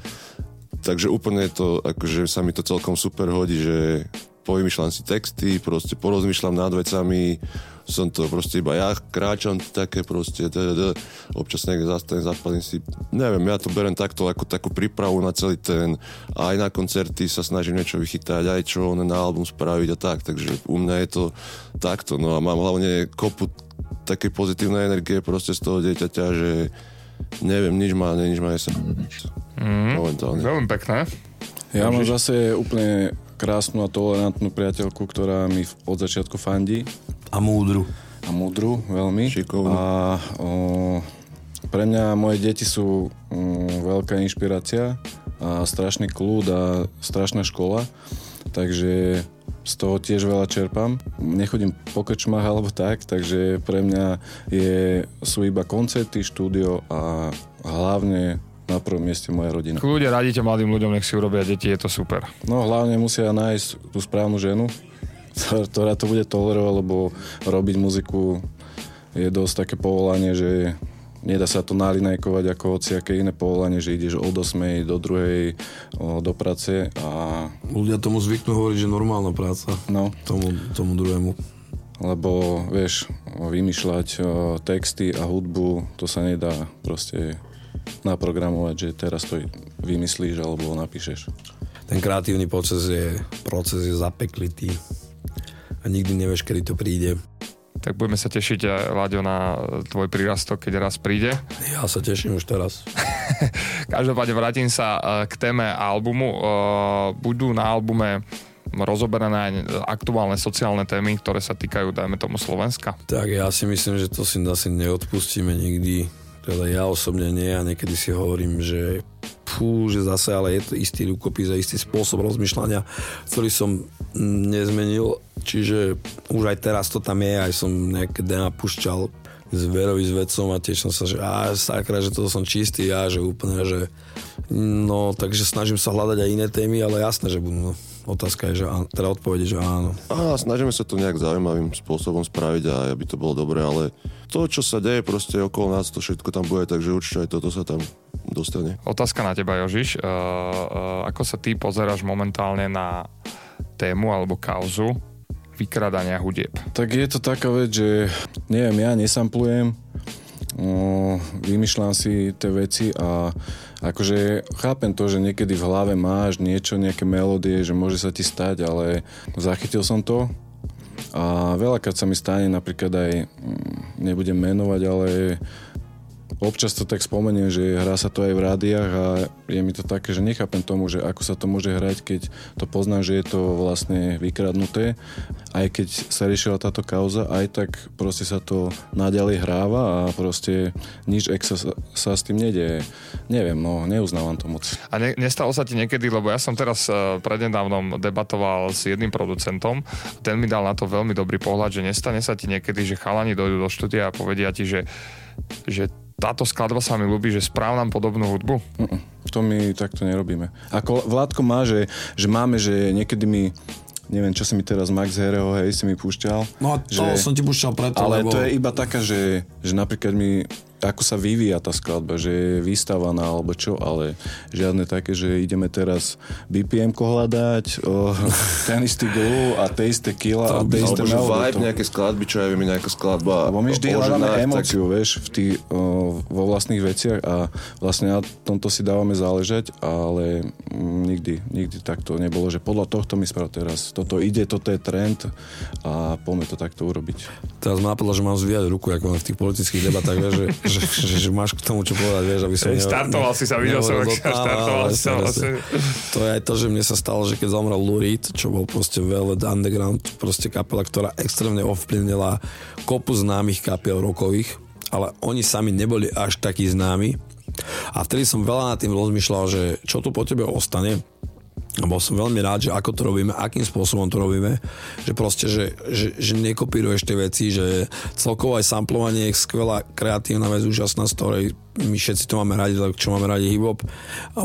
takže úplne to, akože sa mi to celkom super hodí, že povymýšľam si texty, proste porozmýšľam nad vecami, som to proste iba ja kráčam také proste, tdd. občas niekde zastanem, zapadím si, neviem, ja to berem takto ako takú prípravu na celý ten, aj na koncerty sa snažím niečo vychytať, aj čo na album spraviť a tak, takže u mňa je to takto, no a mám hlavne kopu takej pozitívnej energie proste z toho dieťaťa, že neviem, nič ma, nič ma nesá. Mm. Momentálne. Veľmi pekné. Ja mám zase úplne krásnu a tolerantnú priateľku, ktorá mi od začiatku fandí A múdru. a múdru veľmi. Šikovnú. A o, pre mňa moje deti sú mm, veľká inšpirácia a strašný kľud a strašná škola. Takže z toho tiež veľa čerpám. Nechodím po krčmách alebo tak, takže pre mňa je, sú iba koncerty, štúdio a hlavne na prvom mieste moja rodina. Ľudia radíte mladým ľuďom, nech si urobia deti, je to super. No hlavne musia nájsť tú správnu ženu, ktorá to bude tolerovať, lebo robiť muziku je dosť také povolanie, že nedá sa to nalinajkovať ako hociaké iné povolanie, že ideš od 8 do 2 do práce a... Ľudia tomu zvyknú hovoriť, že normálna práca. No. Tomu, tomu druhému. Lebo, vieš, vymýšľať texty a hudbu, to sa nedá proste naprogramovať, že teraz to vymyslíš alebo napíšeš. Ten kreatívny proces je, proces je zapeklitý a nikdy nevieš, kedy to príde. Tak budeme sa tešiť, eh, Láďo, na tvoj prírastok, keď raz príde. Ja sa teším už teraz. Každopádne vrátim sa eh, k téme albumu. Eh, budú na albume rozoberané aj aktuálne sociálne témy, ktoré sa týkajú, dajme tomu, Slovenska? Tak ja si myslím, že to si asi neodpustíme nikdy. Teda ja osobne nie a niekedy si hovorím, že fú, že zase ale je to istý rukopis a istý spôsob rozmýšľania, ktorý som nezmenil, čiže už aj teraz to tam je, aj som nejaké dema pušťal s Verovi s vedcom a tiež som sa, že á, sakra, že to som čistý ja, že úplne, že no, takže snažím sa hľadať aj iné témy, ale jasné, že budú, no, otázka je, že áno, teda odpovede, že áno. A snažíme sa to nejak zaujímavým spôsobom spraviť a aby to bolo dobré, ale to, čo sa deje proste okolo nás, to všetko tam bude, takže určite aj toto sa tam dostane. Otázka na teba, Jožiš. Uh, uh, ako sa ty pozeráš momentálne na tému alebo kauzu vykradania hudieb? Tak je to taká vec, že neviem, ja nesamplujem, uh, vymýšľam si tie veci a akože chápem to, že niekedy v hlave máš niečo, nejaké melódie, že môže sa ti stať, ale zachytil som to. A veľakrát sa mi stane napríklad aj, mm, nebudem menovať, ale občas to tak spomeniem, že hrá sa to aj v rádiách a je mi to také, že nechápem tomu, že ako sa to môže hrať, keď to poznám, že je to vlastne vykradnuté. Aj keď sa riešila táto kauza, aj tak proste sa to naďalej hráva a proste nič ex sa, sa s tým nedieje. Neviem, no neuznávam to moc. A ne, nestalo sa ti niekedy, lebo ja som teraz uh, prednedávnom debatoval s jedným producentom, ten mi dal na to veľmi dobrý pohľad, že nestane sa ti niekedy, že chalani dojdú do štúdia a povedia ti, že, že táto skladba sa mi ľúbi, že správ nám podobnú hudbu? Mm-mm, to my takto nerobíme. Ako Vládko má, že, že máme, že niekedy mi neviem, čo si mi teraz Max Hereho, hej, si mi púšťal. No a to že, som ti púšťal preto, Ale lebo... to je iba taká, že, že napríklad mi ako sa vyvíja tá skladba, že je vystavaná alebo čo, ale žiadne také, že ideme teraz BPM hľadať, o, ten istý glue a tie isté kila a tie isté melódy. vibe to... nejaké skladby, čo ja viem, nejaká skladba. Lebo my vždy hľadáme emóciu, tak... vieš, v tý, o, vo vlastných veciach a vlastne na tomto si dávame záležať, ale nikdy, nikdy takto nebolo, že podľa tohto mi sprav teraz. Toto ide, toto je trend a poďme to takto urobiť. Teraz ma napadlo, že mám zvíjať ruku, ako v tých politických debatách, že že, že, že máš k tomu čo povedať, vieš, aby som... Hey, startoval si sa, videl som, ak štartoval si sa. To je aj to, že mne sa stalo, že keď zomrel Lurid, čo bol proste Velvet Underground, proste kapela, ktorá extrémne ovplyvnila kopu známych kapiel rokových, ale oni sami neboli až takí známi. A vtedy som veľa nad tým rozmýšľal, že čo tu po tebe ostane, bol som veľmi rád, že ako to robíme, akým spôsobom to robíme, že proste, že, že, že nekopíruješ tie veci, že celkovo aj samplovanie je skvelá kreatívna vec, úžasná, z ktorej my všetci to máme radi, čo máme radi hip-hop. A,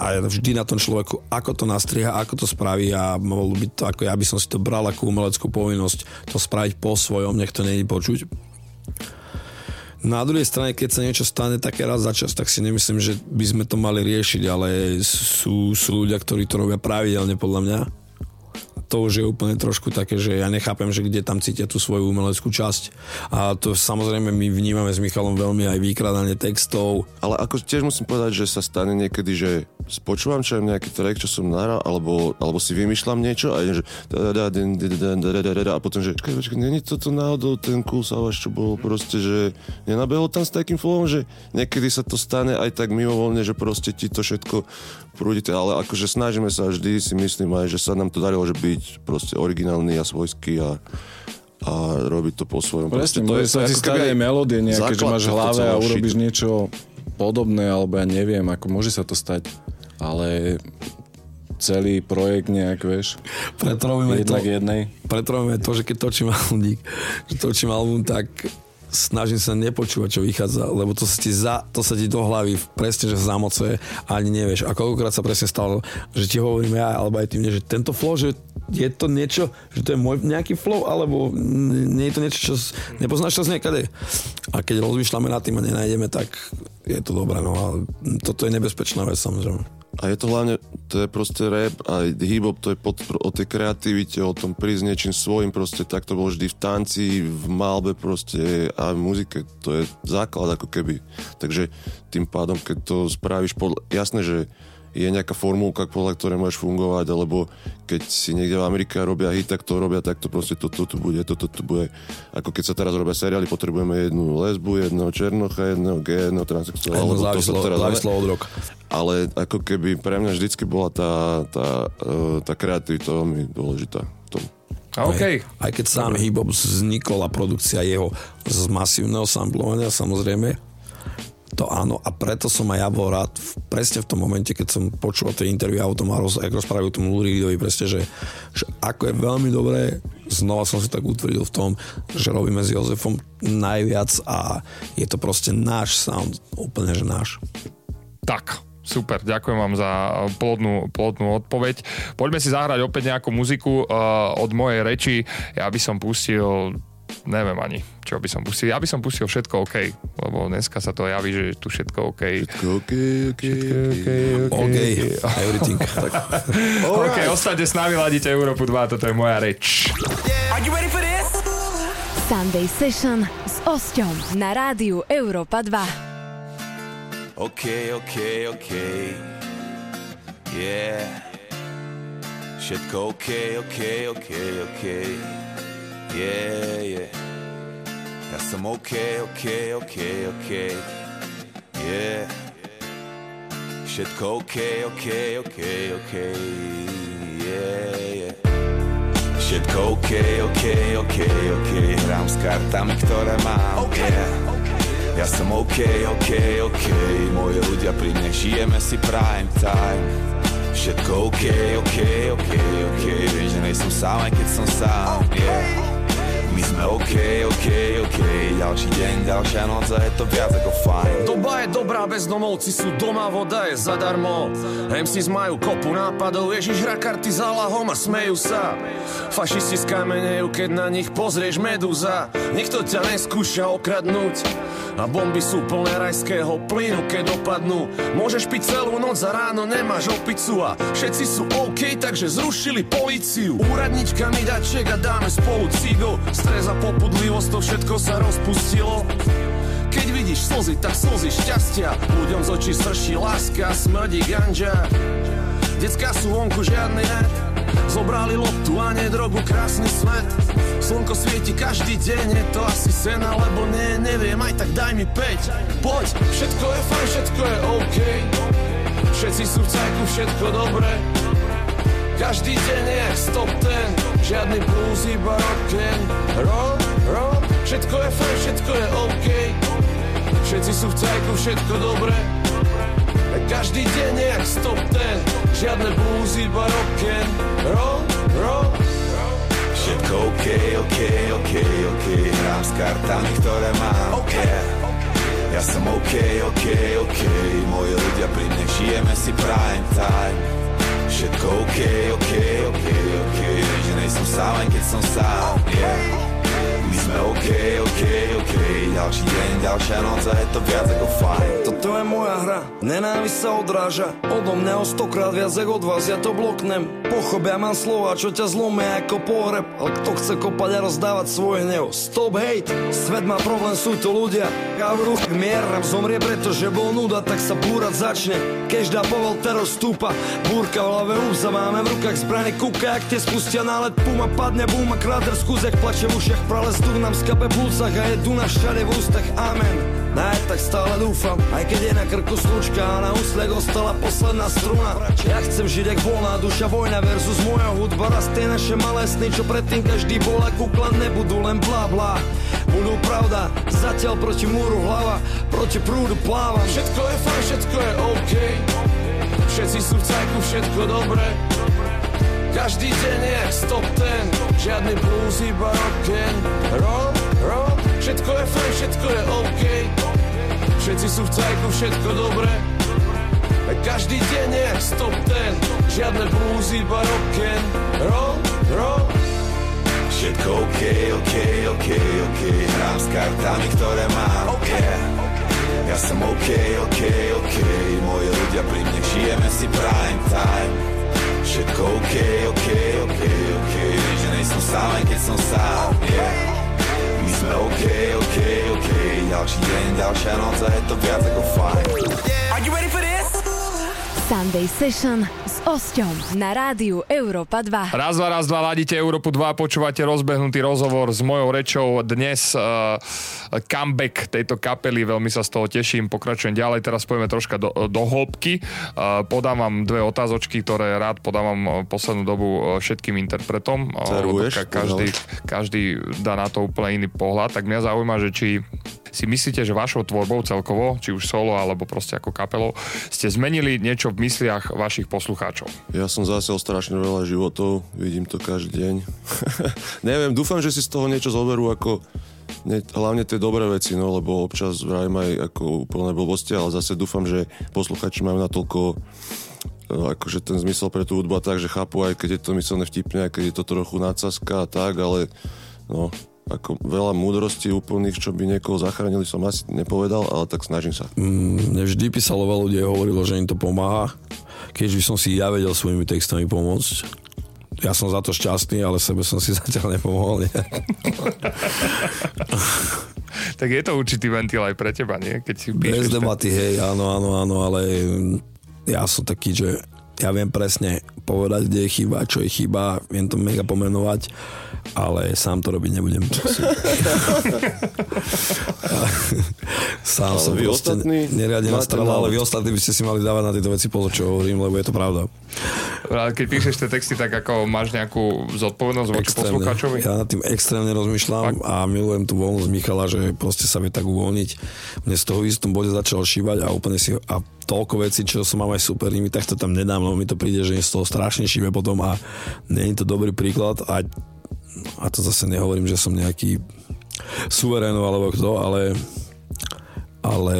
a vždy na tom človeku, ako to nastrieha, ako to spraví a mohlo byť to, ako ja by som si to bral ako umeleckú povinnosť to spraviť po svojom, nech to není počuť na druhej strane, keď sa niečo stane také raz za čas, tak si nemyslím, že by sme to mali riešiť, ale sú, sú ľudia, ktorí to robia pravidelne podľa mňa to už je úplne trošku také, že ja nechápem, že kde tam cítia tú svoju umeleckú časť. A to samozrejme my vnímame s Michalom veľmi aj vykradanie textov. Ale ako tiež musím povedať, že sa stane niekedy, že spočúvam čo nejaký track, čo som nahral, alebo, alebo si vymýšľam niečo a že a potom, že počkaj, počkaj, není toto náhodou ten cool Savage, čo bol proste, že nenabehol tam s takým flowom, že niekedy sa to stane aj tak mimovoľne, že proste ti to všetko prúdite, ale akože snažíme sa vždy si myslím aj, že sa nám to darilo, že byť proste originálny a svojský a a robiť to po svojom. Presne, to je sa ti stane melódie nejaké, že máš v hlave a urobíš niečo podobné, alebo ja neviem, ako môže sa to stať, ale celý projekt nejak, vieš. Preto robíme to, jednej. preto robíme to, že keď točím album, že točím album, tak snažím sa nepočúvať, čo vychádza, lebo to sa ti, za, to sa ti do hlavy presne, že zamocuje a ani nevieš. A koľkokrát sa presne stalo, že ti hovorím ja, alebo aj ty mne, že tento flow, že je to niečo, že to je môj nejaký flow, alebo nie je to niečo, čo nepoznáš to z niekade. A keď rozmýšľame nad tým a nenájdeme, tak je to dobré, no a toto je nebezpečná vec samozrejme. A je to hlavne, to je proste rap a hip-hop, to je pod, o tej kreativite, o tom prísť niečím svojim, proste tak to bolo vždy v tanci, v malbe proste a v muzike, to je základ ako keby. Takže tým pádom, keď to spravíš podľa, jasné, že je nejaká formulka, podľa ktorej môžeš fungovať, alebo keď si niekde v Amerike robia hit, tak to robia, tak to proste toto tu bude, toto tu bude. Ako keď sa teraz robia seriály, potrebujeme jednu lesbu, jedného černocha, jedného gay, jedného transsexuála, alebo to sa teraz... Závislo od roka. Ale ako keby pre mňa vždycky bola tá, tá, uh, tá kreativita veľmi dôležitá v tom. OK. Aj, aj keď sám hip-hop vznikol a produkcia jeho z masívneho samplovania, samozrejme, to áno a preto som aj ja bol rád v, presne v tom momente, keď som počul tie interview o tom a roz, ako rozprávali o tom Luridovi, presne, že, že ako je veľmi dobré, znova som si tak utvrdil v tom, že robíme s Jozefom najviac a je to proste náš sound, úplne, že náš. Tak, Super, ďakujem vám za plodnú, plodnú odpoveď. Poďme si zahrať opäť nejakú muziku uh, od mojej reči. Ja by som pustil neviem ani, čo by som pustil. Ja by som pustil všetko OK, lebo dneska sa to javí, že tu všetko OK. Všetko OK, OK, OK, OK. OK, everything. tak. OK, ostaňte s nami, ladíte Európu 2, toto je moja reč. Are you ready for this? Sunday Session s Osťom na rádiu Európa 2. OK, OK, OK. Yeah. Všetko OK, OK, OK, OK. Yeah, yeah. Ja som OK, OK, OK, OK. Yeah. Všetko OK, OK, OK, OK. Yeah, yeah. Všetko OK, OK, OK, OK. Hrám s kartami, ktoré mám. Yeah. Ja som OK, OK, OK. Moji ľudia pri mne žijeme si prime time. Všetko OK, OK, OK, OK. Viem, že nejsem sám, aj keď som sám. Yeah. My sme OK, OK, OK Ďalší deň, ďalšia noc a je to viac ako fajn. Doba je dobrá, bezdomovci sú doma, voda je zadarmo. MCs majú kopu nápadov, Ježiš hra karty za lahom a smejú sa. Fašisti skamenejú, keď na nich pozrieš medúza. Nikto ťa neskúša okradnúť. A bomby sú plné rajského plynu, keď dopadnú Môžeš piť celú noc a ráno nemáš opicu. A všetci sú OK, takže zrušili policiu Úradnička mi dá ček a dáme spolu cigo Stres a popudlivosť, to všetko sa rozpustilo. Keď vidíš slzy, tak slzy šťastia. Ľuďom z očí srší láska, smrdí ganža Decká sú vonku, žiadny net. Zobrali loptu a nie krásny svet. Slnko svieti každý deň, je to asi sen alebo nie, neviem, aj tak daj mi 5 Poď, všetko je fajn, všetko je OK. Všetci sú v cajku, všetko dobré Každý deň je stop ten Žiadny blues, iba rock'n roll, roll Všetko je fajn, všetko je OK. Všetci sú v cajku, všetko dobré každý deň je jak stop ten Žiadne blues, iba rock'n roll, roll Všetko OK, OK, OK, OK. Hrám s kartami, ktoré mám. OK. Ja som OK, OK, OK. Moji ľudia pri mne žijeme si prime time Všetko OK, OK, OK, OK Viem, že nejsem sám, aj keď som sám yeah. My sme OK, OK, OK Ďalší deň, ďalšia noc a je to viac ako fajn. Toto je moja hra, nenávisť sa odráža. Odo mňa o stokrát viac ako od vás, ja to bloknem. Pochop, ja mám slova, čo ťa zlomia ako pohreb. Ale kto chce kopať a rozdávať svoj hnev? Stop hate, svet má problém, sú to ľudia. Ja v rúch mier, zomrie, pretože bol nuda Tak sa búrať začne, keď dá povol teror stúpa. Búrka v hlave úza, máme v rukách zbrane. Kúka, jak tie spustia nálet, puma padne, búma Kráter skúzek, plače v ušiach, prale vzduch nám skape v pulcach a je Duna všade v ústach, amen. Aj tak stále dúfam, aj keď je na krku slučka a na úsle ostala posledná struna. Ja chcem žiť jak voľná duša, vojna versus moja hudba. Raz tie naše malé sny, čo predtým každý bol a kukla nebudú len blá blá. Budú pravda, zatiaľ proti múru hlava, proti prúdu plávam. Všetko je fajn, všetko je OK. Všetci sú v cajku, všetko dobré Každý deň je stop ten Žiadny blues, iba rock'n roll, roll. Všetko je fajn, všetko je OK. Všetci sú v cajku, všetko dobré každý deň je stop ten Žiadne blues, iba rock'n roll, roll. Všetko OK, OK, OK, OK. Hrám s kartami, ktoré mám. OK, Ja som OK, OK, OK. Moji ľudia pri mne, žijeme si prime time Všetko OK, OK, OK, OK. Že nejsem sám, aj keď som sám, yeah. My sme OK, OK, OK. Ďalší deň, ďalšia noc a je to viac ako fajn Are you ready for this? Sunday Session. s Osťom na rádiu Európa 2. Raz, dva, raz, dva, ladíte Európu 2, počúvate rozbehnutý rozhovor s mojou rečou. Dnes uh, comeback tejto kapely, veľmi sa z toho teším. Pokračujem ďalej, teraz pojeme troška do, do hĺbky. Uh, podám vám dve otázočky, ktoré rád podávam poslednú dobu všetkým interpretom. Uh, každý, každý dá na to úplne iný pohľad. Tak mňa zaujíma, že či si myslíte, že vašou tvorbou celkovo, či už solo alebo proste ako kapelou, ste zmenili niečo v mysliach vašich poslucháčov? Ja som zasiel strašne veľa životov, vidím to každý deň. Neviem, dúfam, že si z toho niečo zoberú ako ne, hlavne tie dobré veci, no, lebo občas vrajím aj ako úplné blbosti, ale zase dúfam, že posluchači majú natoľko no, akože ten zmysel pre tú hudbu tak, že chápu aj keď je to myslené vtipne, aj keď je to trochu nadsazka a tak, ale no, ako veľa múdrosti úplných, čo by niekoho zachránili, som asi nepovedal, ale tak snažím sa. Mm, vždy písalo veľa ľudí a hovorilo, že im to pomáha, keď by som si ja vedel svojimi textami pomôcť. Ja som za to šťastný, ale sebe som si zatiaľ nepomohol. Nie? tak je to určitý ventil aj pre teba, nie? Keď si Bez debaty, ten... hej, áno, áno, áno, ale ja som taký, že ja viem presne povedať, kde je chyba, čo je chyba, viem to mega pomenovať ale sám to robiť nebudem. sám ale som vy proste ostatní neriadne nastrala, ale vy ostatní by ste si mali dávať na tieto veci pozor, čo hovorím, lebo je to pravda. Keď píšeš tie texty, tak ako máš nejakú zodpovednosť voči poslucháčovi? Ja nad tým extrémne rozmýšľam Fakt? a milujem tú voľnosť Michala, že proste sa vie tak uvoľniť. Mne z toho istom bode začal šívať a úplne si a toľko vecí, čo som mám aj super nimi, tak to tam nedám, lebo mi to príde, že je z toho strašne šíve potom a nie je to dobrý príklad a a to zase nehovorím, že som nejaký suverénov alebo kto, ale ale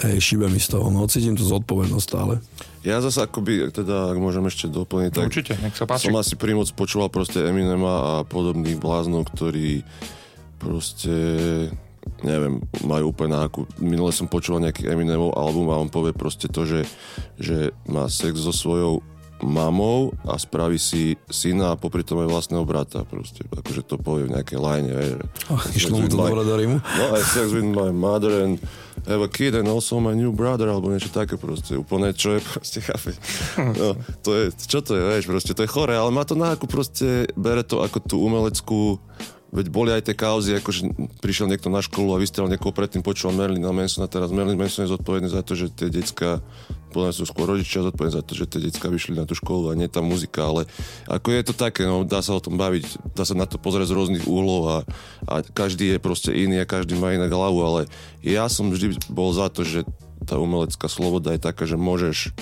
hej, šíbe mi z toho, no cítim tú zodpovednosť stále. Ja zase akoby, teda ak môžem ešte doplniť, tak Určite, nech sa páči. som asi pri moc počúval proste Eminema a podobných bláznov, ktorí proste neviem, majú úplne náku... Minule som počúval nejaký Eminemov album a on povie proste to, že, že má sex so svojou mamou a spraví si syna a popri tom aj vlastného brata. Proste, akože to povie v nejakej line. Ach, išlo mu to dobre do Rimu. No, I sex with my mother and have a kid and also my new brother, alebo niečo také proste. Úplne, čo je proste, chápe. No, to je, čo to je, vieš, proste, to je chore, ale má to na ako proste, bere to ako tú umeleckú Veď boli aj tie kauzy, ako že prišiel niekto na školu a vystrel niekoho predtým, počúval Merlina Mansona, teraz Merlin Manson je zodpovedný za to, že tie decka, podľa sú skôr rodičia zodpovední za to, že tie decka vyšli na tú školu a nie tá muzika, ale ako je to také, no, dá sa o tom baviť, dá sa na to pozrieť z rôznych úhlov a, a každý je proste iný a každý má iné hlavu, ale ja som vždy bol za to, že tá umelecká sloboda je taká, že môžeš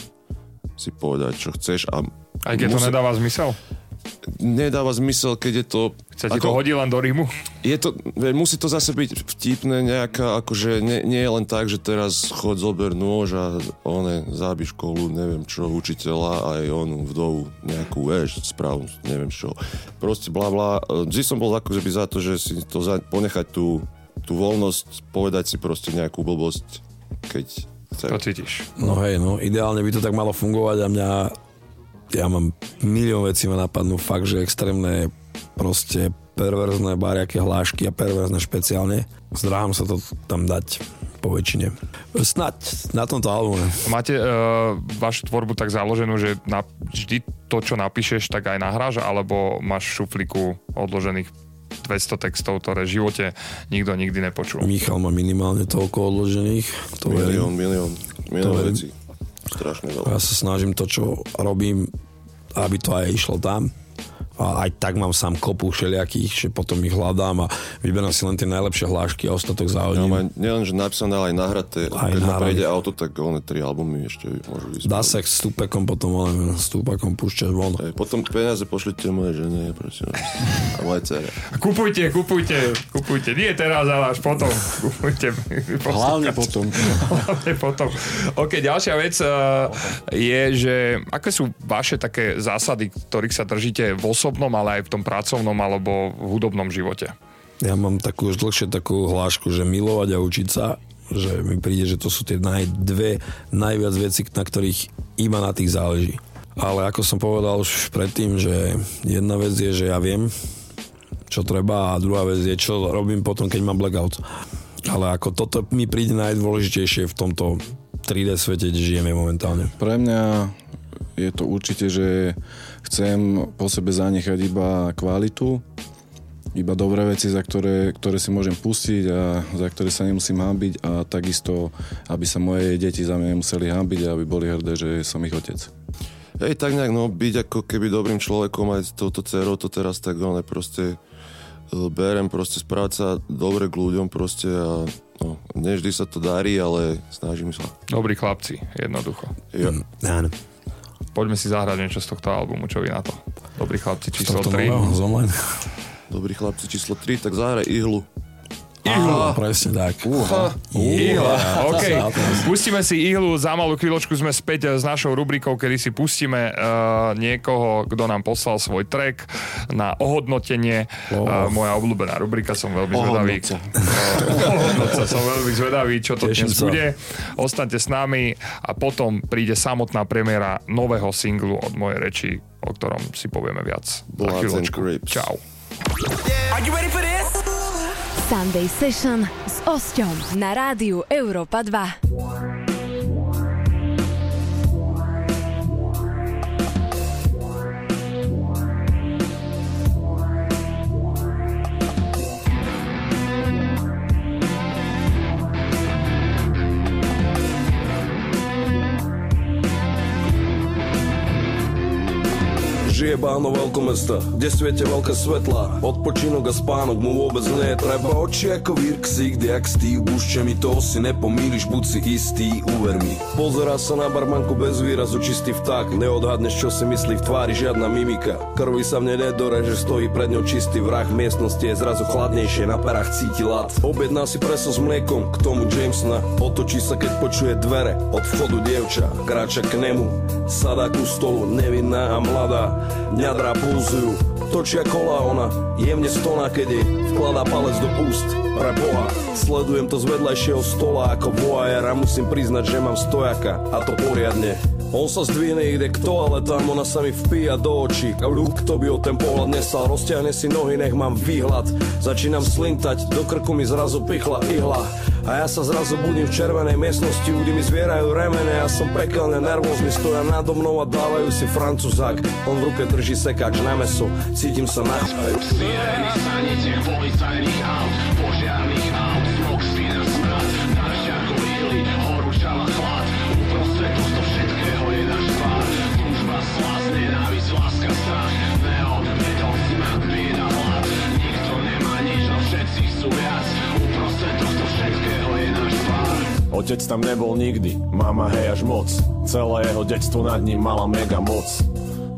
si povedať, čo chceš a... Aj keď musí... to nedáva zmysel? Nedáva zmysel, keď je to... Sa ti ako, to hodí len do Rímu? Je to, musí to zase byť vtipné nejaká, akože nie, nie je len tak, že teraz chod zober nôž a one zábi školu, neviem čo, učiteľa aj onu vdovu nejakú, vieš, správu, neviem čo. Proste bla bla. Vždy som bol akože by za to, že si to za, ponechať tú, tú voľnosť, povedať si proste nejakú blbosť, keď chcem. To cítiš. No hej, no ideálne by to tak malo fungovať a mňa ja mám milión vecí ma napadnú fakt, že extrémne proste perverzné bariaké hlášky a perverzné špeciálne. Zdráham sa to tam dať po väčšine. Snaď na tomto albume. Máte uh, vašu tvorbu tak založenú, že na, vždy to, čo napíšeš, tak aj nahráš, alebo máš šufliku odložených 200 textov, ktoré v živote nikto nikdy nepočul. Michal má minimálne toľko odložených. To milión, milión, milión vecí. Strašne veľa. Ja sa snažím to, čo robím, aby to aj išlo tam. A aj tak mám sám kopu všelijakých, že potom ich hľadám a vyberám si len tie najlepšie hlášky a ostatok záhodím. aj- nielen, že napísané, ale aj nahraté. Aj Keď nahrané. prejde auto, tak one tri albumy ešte môžu ísť. Dá sa s túpekom potom, ale s túpakom púšťať von. Hej, potom peniaze pošlite mojej žene, prosím vás. A moje dcere. Kupujte, kupujte, kupujte. Nie teraz, ale až potom. Kupujte. Hlavne potom. Hlavne potom. OK, ďalšia vec uh, je, že aké sú vaše také zásady, ktorých sa držíte v osobnom, ale aj v tom pracovnom alebo v hudobnom živote? Ja mám takú už dlhšie takú hlášku, že milovať a učiť sa, že mi príde, že to sú tie naj, dve najviac veci, na ktorých iba na tých záleží. Ale ako som povedal už predtým, že jedna vec je, že ja viem, čo treba a druhá vec je, čo robím potom, keď mám blackout. Ale ako toto mi príde najdôležitejšie v tomto 3D svete, kde žijeme momentálne. Pre mňa je to určite, že chcem po sebe zanechať iba kvalitu, iba dobré veci, za ktoré, ktoré si môžem pustiť a za ktoré sa nemusím hambiť a takisto, aby sa moje deti za mňa nemuseli hambiť a aby boli hrdé, že som ich otec. Hej, tak nejak, no, byť ako keby dobrým človekom aj s touto dcerou to teraz tak, ale proste e, berem proste správať sa dobre k ľuďom proste a no, nevždy sa to darí, ale snažím sa. Dobrí chlapci, jednoducho. Jo. Áno. Poďme si zahrať niečo z tohto albumu, čo vy na to? Dobrí chlapci číslo Tohto 3. nového z online. Dobrý chlapci číslo 3, tak zahraj ihlu. Áno, presne tak. Ihla, OK. Pustíme si ihlu, za malú chvíľočku sme späť s našou rubrikou, kedy si pustíme uh, niekoho, kto nám poslal svoj track na ohodnotenie. Oh. Uh, moja obľúbená rubrika, som veľmi zvedavý. Ohodnoť sa, som veľmi zvedavý, čo to Teším dnes sa. bude. Ostaňte s nami a potom príde samotná premiéra nového singlu od mojej reči, o ktorom si povieme viac. Za Bloods and chvíľočku. Crips. Čau. Sunday Session s Osťom na rádiu Európa 2. Žije báno veľkomesta, kde sviete veľké svetla. Odpočinok a spánok mu vôbec nie je treba. Oči ako Virksik, jak Steve Bush mi to si nepomíliš, buď si istý, uver mi. Pozerá sa na barmanku bez výrazu, čistý vták. Neodhadneš, čo si myslí v tvári, žiadna mimika. Krvi sa mne nedore, že stojí pred ňou čistý vrah. V miestnosti je zrazu chladnejšie, na perách cíti lad Objedná si preso s mliekom, k tomu Jamesona. Otočí sa, keď počuje dvere od vchodu dievča. Kráča k nemu, sadá ku stolu, nevinná a mladá Ňadrá pulzujú, točia kola ona Jemne stoná, keď jej vkladá palec do úst. Pre Boha, sledujem to z vedľajšieho stola ako voajer A musím priznať, že mám stojaka a to poriadne. On sa zdvihne, ide k toaletám, ona sa mi vpíja do očí. Kto by o ten pohľad nesal, rozťahne si nohy, nech mám výhľad. Začínam slintať, do krku mi zrazu pichla ihla A ja sa zrazu budím v červenej miestnosti, ľudí mi zvierajú remene Ja som pekelne nervózny, stoja nado mnou a dávajú si francúzak On v ruke drží sekáč na meso, cítim sa na Otec tam nebol nikdy, mama hej až moc. Celé jeho detstvo nad ním mala mega moc.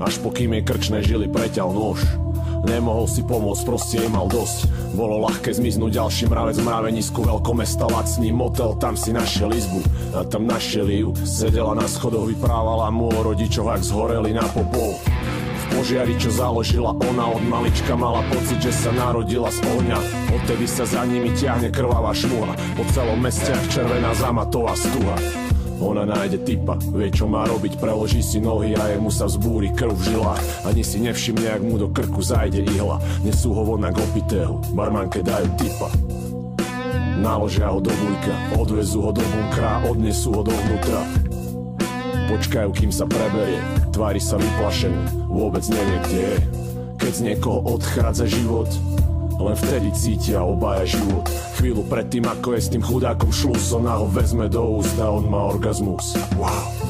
Až pokým jej krčné žily preťal nôž. Nemohol si pomôcť, proste jej mal dosť. Bolo ľahké zmiznúť ďalší mravec v mravenisku Veľkomesta lacný motel, tam si našiel izbu. A tam našiel ju, sedela na schodoch Vyprávala mu o rodičoch, ak zhoreli na popol požiari, čo založila ona od malička Mala pocit, že sa narodila z ohňa Odtedy sa za nimi ťahne krvavá šmuha Po celom meste červená zamatová stuha ona nájde typa, vie čo má robiť, preloží si nohy a jemu sa vzbúri krv v žilách. Ani si nevšimne, ak mu do krku zajde ihla. Nesú ho von na opitého, barmanke dajú typa. Naložia ho do bujka, odvezú ho do bunkra, odnesú ho dovnútra. Počkajú, kým sa preberie, tvári sa vyplašený, vôbec nevie, kde je. Keď z niekoho odchádza život, len vtedy cítia obaja život. Chvíľu predtým, ako je s tým chudákom šlus, ona ho vezme do úst a on má orgazmus. Wow.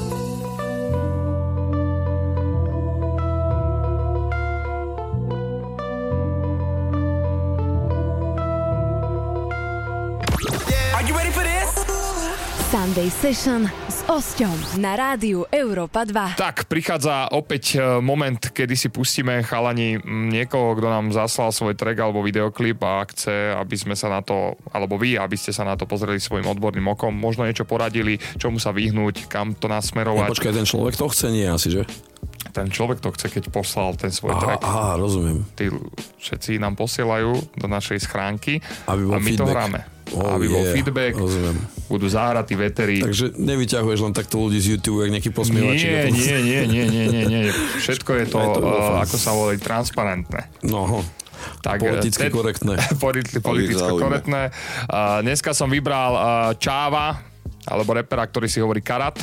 Sunday Session s Osťom na rádiu Európa 2. Tak, prichádza opäť e, moment, kedy si pustíme chalani niekoho, kto nám zaslal svoj track alebo videoklip a chce, aby sme sa na to, alebo vy, aby ste sa na to pozreli svojim odborným okom, možno niečo poradili, čomu sa vyhnúť, kam to No, nasmerovať. počkaj, ten človek to chce, nie asi, že? Ten človek to chce, keď poslal ten svoj Aha, track. aha, rozumiem. Tí všetci nám posielajú do našej schránky Aby bol a my to feedback. hráme. Oh, aby bol yeah, feedback, rozumiem. budú zahratí veterí. Takže nevyťahuješ len takto ľudí z YouTube, jak nejaký posmievačík. Nie, nie, nie, nie, nie, nie, nie. Všetko je to, to uh, ako sa volí, transparentné. No, Tak, Politicky eh, korektné. politi- Politicky korektné. Uh, dneska som vybral uh, Čáva, alebo repera, ktorý si hovorí Karat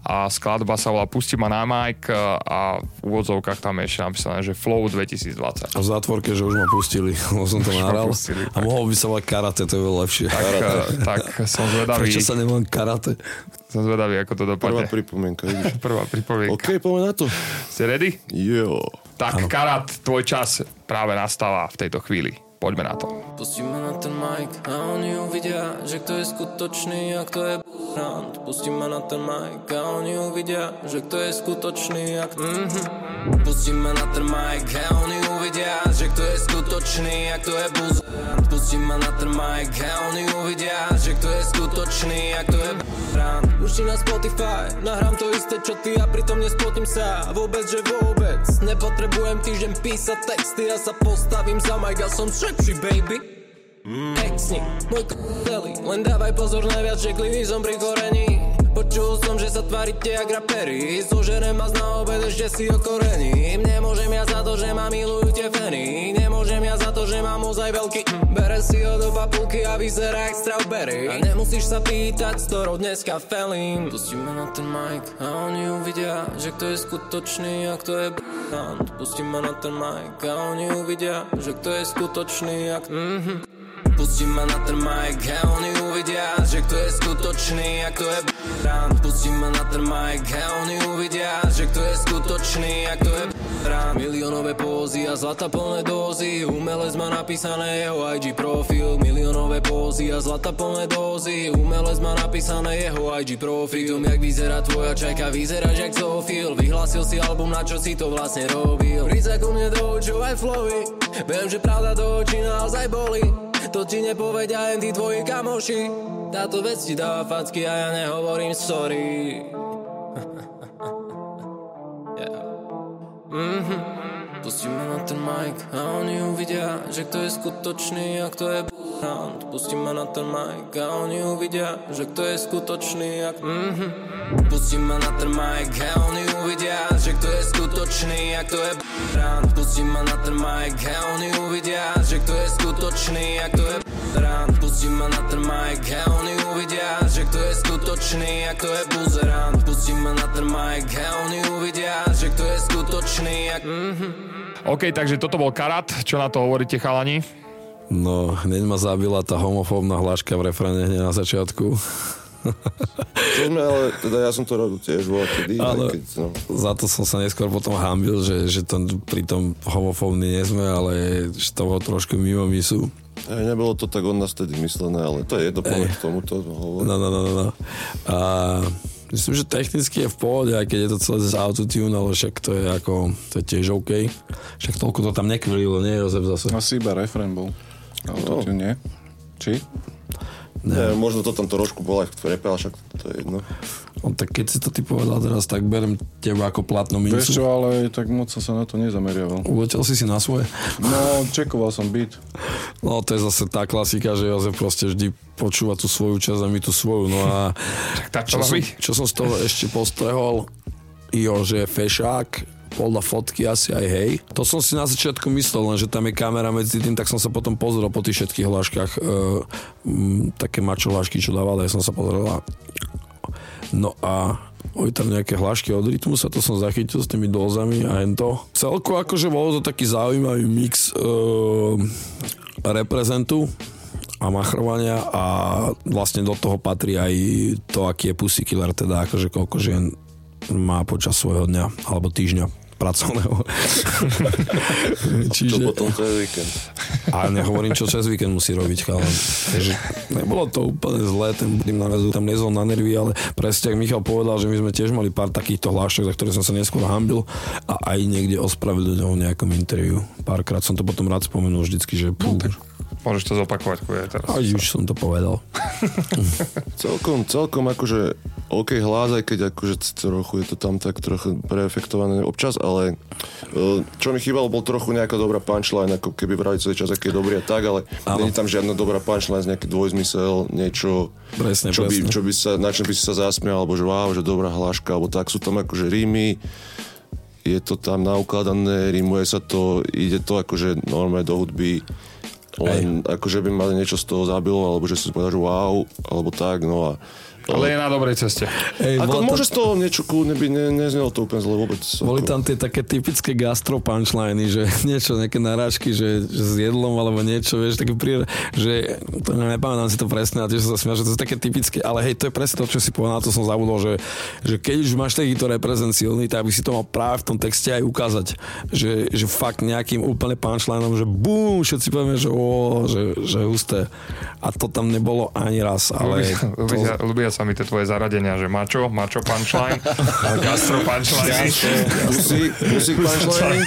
a skladba sa volá Pusti ma na Mike a v úvodzovkách tam je ešte napísané, že Flow 2020. a v zátvorke, že už ma pustili, lebo som to nahral. pustili, A mohol by sa volať karate, to je veľa lepšie. Tak, uh, tak som zvedavý, Prečo sa nevolám karate? som zvedavý, ako to Prvá dopadne. pripomienka, vidíš. Prvá pripomienka. OK, poďme na to. Ste ready? Jo. Tak, Karat, tvoj čas práve nastáva v tejto chvíli. Poďme na to. Pustíme na ten mic a oni uvidia, že kto je skutočný a kto je brand. Pustíme na ten mic a oni uvidia, že kto je skutočný a kto... Mm-hmm. Pustíme na ten mic a oni uvidia, že kto je skutočný a kto je buzerant. Pustíme na ten mic a oni uvidia, že kto je skutočný a kto je brand. Už na Spotify, nahrám to isté čo ty a pritom nespotím sa. Vôbec, že vôbec. Nepotrebujem týždeň písať texty, ja sa postavím za mic a som sexy, baby. Exni, môj k***eli Len dávaj pozor, najviac žeklivý som pri korení Počul som, že sa tvárite jak raperi Zožerem vás na obed, ešte si okorení Nemôžem ja za to, že ma milujú tie feny Nemôžem ja za to, že mám ozaj veľký mm. Bere si ho do papulky a vyzerá jak strawberry A nemusíš sa pýtať, s ktorou dneska felím Pustíme na ten mic a oni uvidia Že kto je skutočný a kto je b***ant Pustíme na ten mic a oni uvidia Že kto je skutočný a kto... Mm-hmm. Pustím ma na ten mic a oni uvidia, že kto je skutočný a kto je brand. Pustím ma na ten mic a oni uvidia, že kto je skutočný a kto je brand. Miliónové pózy a zlata plné dózy, umelec má napísané jeho IG profil. Miliónové pózy a zlata plné dózy, umelec má napísané jeho IG profil. Tom, jak vyzerá tvoja čajka, vyzeráš jak Zofil. Vyhlásil si album, na čo si to vlastne robil. Sa ku mne do očov aj flowy, viem, že pravda do očí naozaj boli. To ti nepovedia len tí tvoji kamoši Táto vec ti dáva facky a ja nehovorím sorry yeah. mm-hmm. Pustíme na ten mic a oni uvidia, že kto je skutočný a kto je brand. Pustíme na ten mic a oni uvidia, že kto je skutočný a... Mm-hmm. Pustíme na ten mic a oni uvidia, že kto je skutočný a kto je brand. Pustíme na ten mic a oni uvidia, že kto je skutočný a kto je brand. Pustíme na ten mic a oni uvidia, že kto je skutočný a kto je buzerant. Pustíme na ten mic a oni uvidia, že kto je skutočný a... Mm-hmm. OK, takže toto bol Karat. Čo na to hovoríte, chalani? No, hneď ma zabila tá homofóbna hláška v refrene hneď na začiatku. To sme, ale teda ja som to robil tiež vo vtedy, Ale- keď, no. Za to som sa neskôr potom hambil, že, že to pri tom homofóbni nie sme, ale že to bolo trošku mimo misu. Aj, nebolo to tak od nás tedy myslené, ale to je jedno, k tomuto hovoriť. No, no, no, no, no. A myslím, že technicky je v pohode, aj keď je to celé z autotune, ale však to je ako, to je tiež OK. Však toľko to tam nekvililo, nie Jozef zase? Asi iba refrén bol. To tu nie. Či? Ne, možno to tam trošku bolo aj v repe, ale však to je jedno. No, tak keď si to ty povedal teraz, tak berem teba ako platnú Vieš čo, mincu. ale tak moc som sa na to nezameriaval. Uletel si si na svoje? No, čekoval som byt. No to je zase tá klasika, že Jozef proste vždy počúva tú svoju časť a my tú svoju. No a Tak čo, som, čo som z toho ešte postrehol, jo, že fešák, podľa fotky asi aj hej. To som si na začiatku myslel, len že tam je kamera medzi tým, tak som sa potom pozrel po tých všetkých hláškach, e, m, také mačo hlášky, čo dával, tak som sa pozrel No a boli tam nejaké hlášky od rytmu, sa to som zachytil s tými dozami a to. Celku akože bolo to taký zaujímavý mix e, reprezentu a machrovania a vlastne do toho patrí aj to, aký je Pussy Killer, teda akože koľko žien má počas svojho dňa alebo týždňa. Pracovného. Čiže... Čo potom cez víkend? A nehovorím, čo cez víkend musí robiť chalan. Takže nebolo to úplne zlé, ten tým narazu tam nezol na nervy, ale presne, ak Michal povedal, že my sme tiež mali pár takýchto hlášok, za ktoré som sa neskôr hambil a aj niekde ospravedlňoval v nejakom interviu. Párkrát som to potom rád spomenul vždycky, že pú, no, Môžeš to zopakovať, kuje teraz. Aj už som to povedal. celkom, celkom akože OK hlas, aj keď akože trochu je to tam tak trochu preefektované občas, ale e, čo mi chýbalo, bol trochu nejaká dobrá punchline, ako keby vrali celý čas, aký je dobrý a tak, ale není tam žiadna dobrá punchline, nejaký dvojzmysel, niečo, presne, čo, presne. By, čo by sa, na čom by si sa zasmial, alebo že wow, že dobrá hláška, alebo tak, sú tam akože rímy, je to tam naukladané, rímuje sa to, ide to akože normálne do hudby, len Aj. akože by ma niečo z toho zabilo, alebo že si povedal, že wow, alebo tak, no a ale je na dobrej ceste. Ej, ako môže tam... z toho niečo kľudne byť, ne, neznelo to úplne zle vôbec. Boli tam tie také typické gastro punchliny, že niečo, nejaké narážky, že, že s jedlom alebo niečo, vieš, také prír, že to nepamätám si to presne, a tiež sa smial, že to je také typické, ale hej, to je presne to, čo si povedal, na to som zabudol, že, že keď už máš takýto reprezent silný, tak by si to mal práve v tom texte aj ukázať, že, že fakt nejakým úplne punchlineom, že bum, všetci povieme, že o, že, že husté. A to tam nebolo ani raz, ale... Ľubia, to... ľubia, ľubia sa mi tie tvoje zaradenia, že mačo, mačo punchline, gastro punchline. Musík punchline.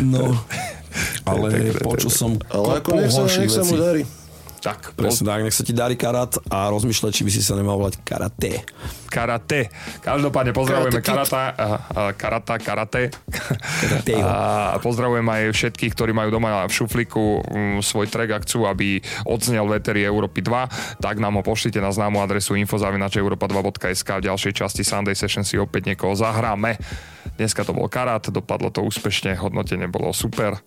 No, ale počul som Ale ako nech sa, nech sa mu darí. Tak. Presne tak, nech sa ti darí karát a rozmýšľať, či by si sa nemal volať karate. Karate. Každopádne pozdravujeme karata, karata, karate. karate. A pozdravujem aj všetkých, ktorí majú doma v šuflíku mm, svoj track a chcú, aby odznel vetery Európy 2, tak nám ho pošlite na známu adresu infozavinačeuropa2.sk v ďalšej časti Sunday Session si opäť niekoho zahráme. Dneska to bol karát, dopadlo to úspešne, hodnotenie bolo super.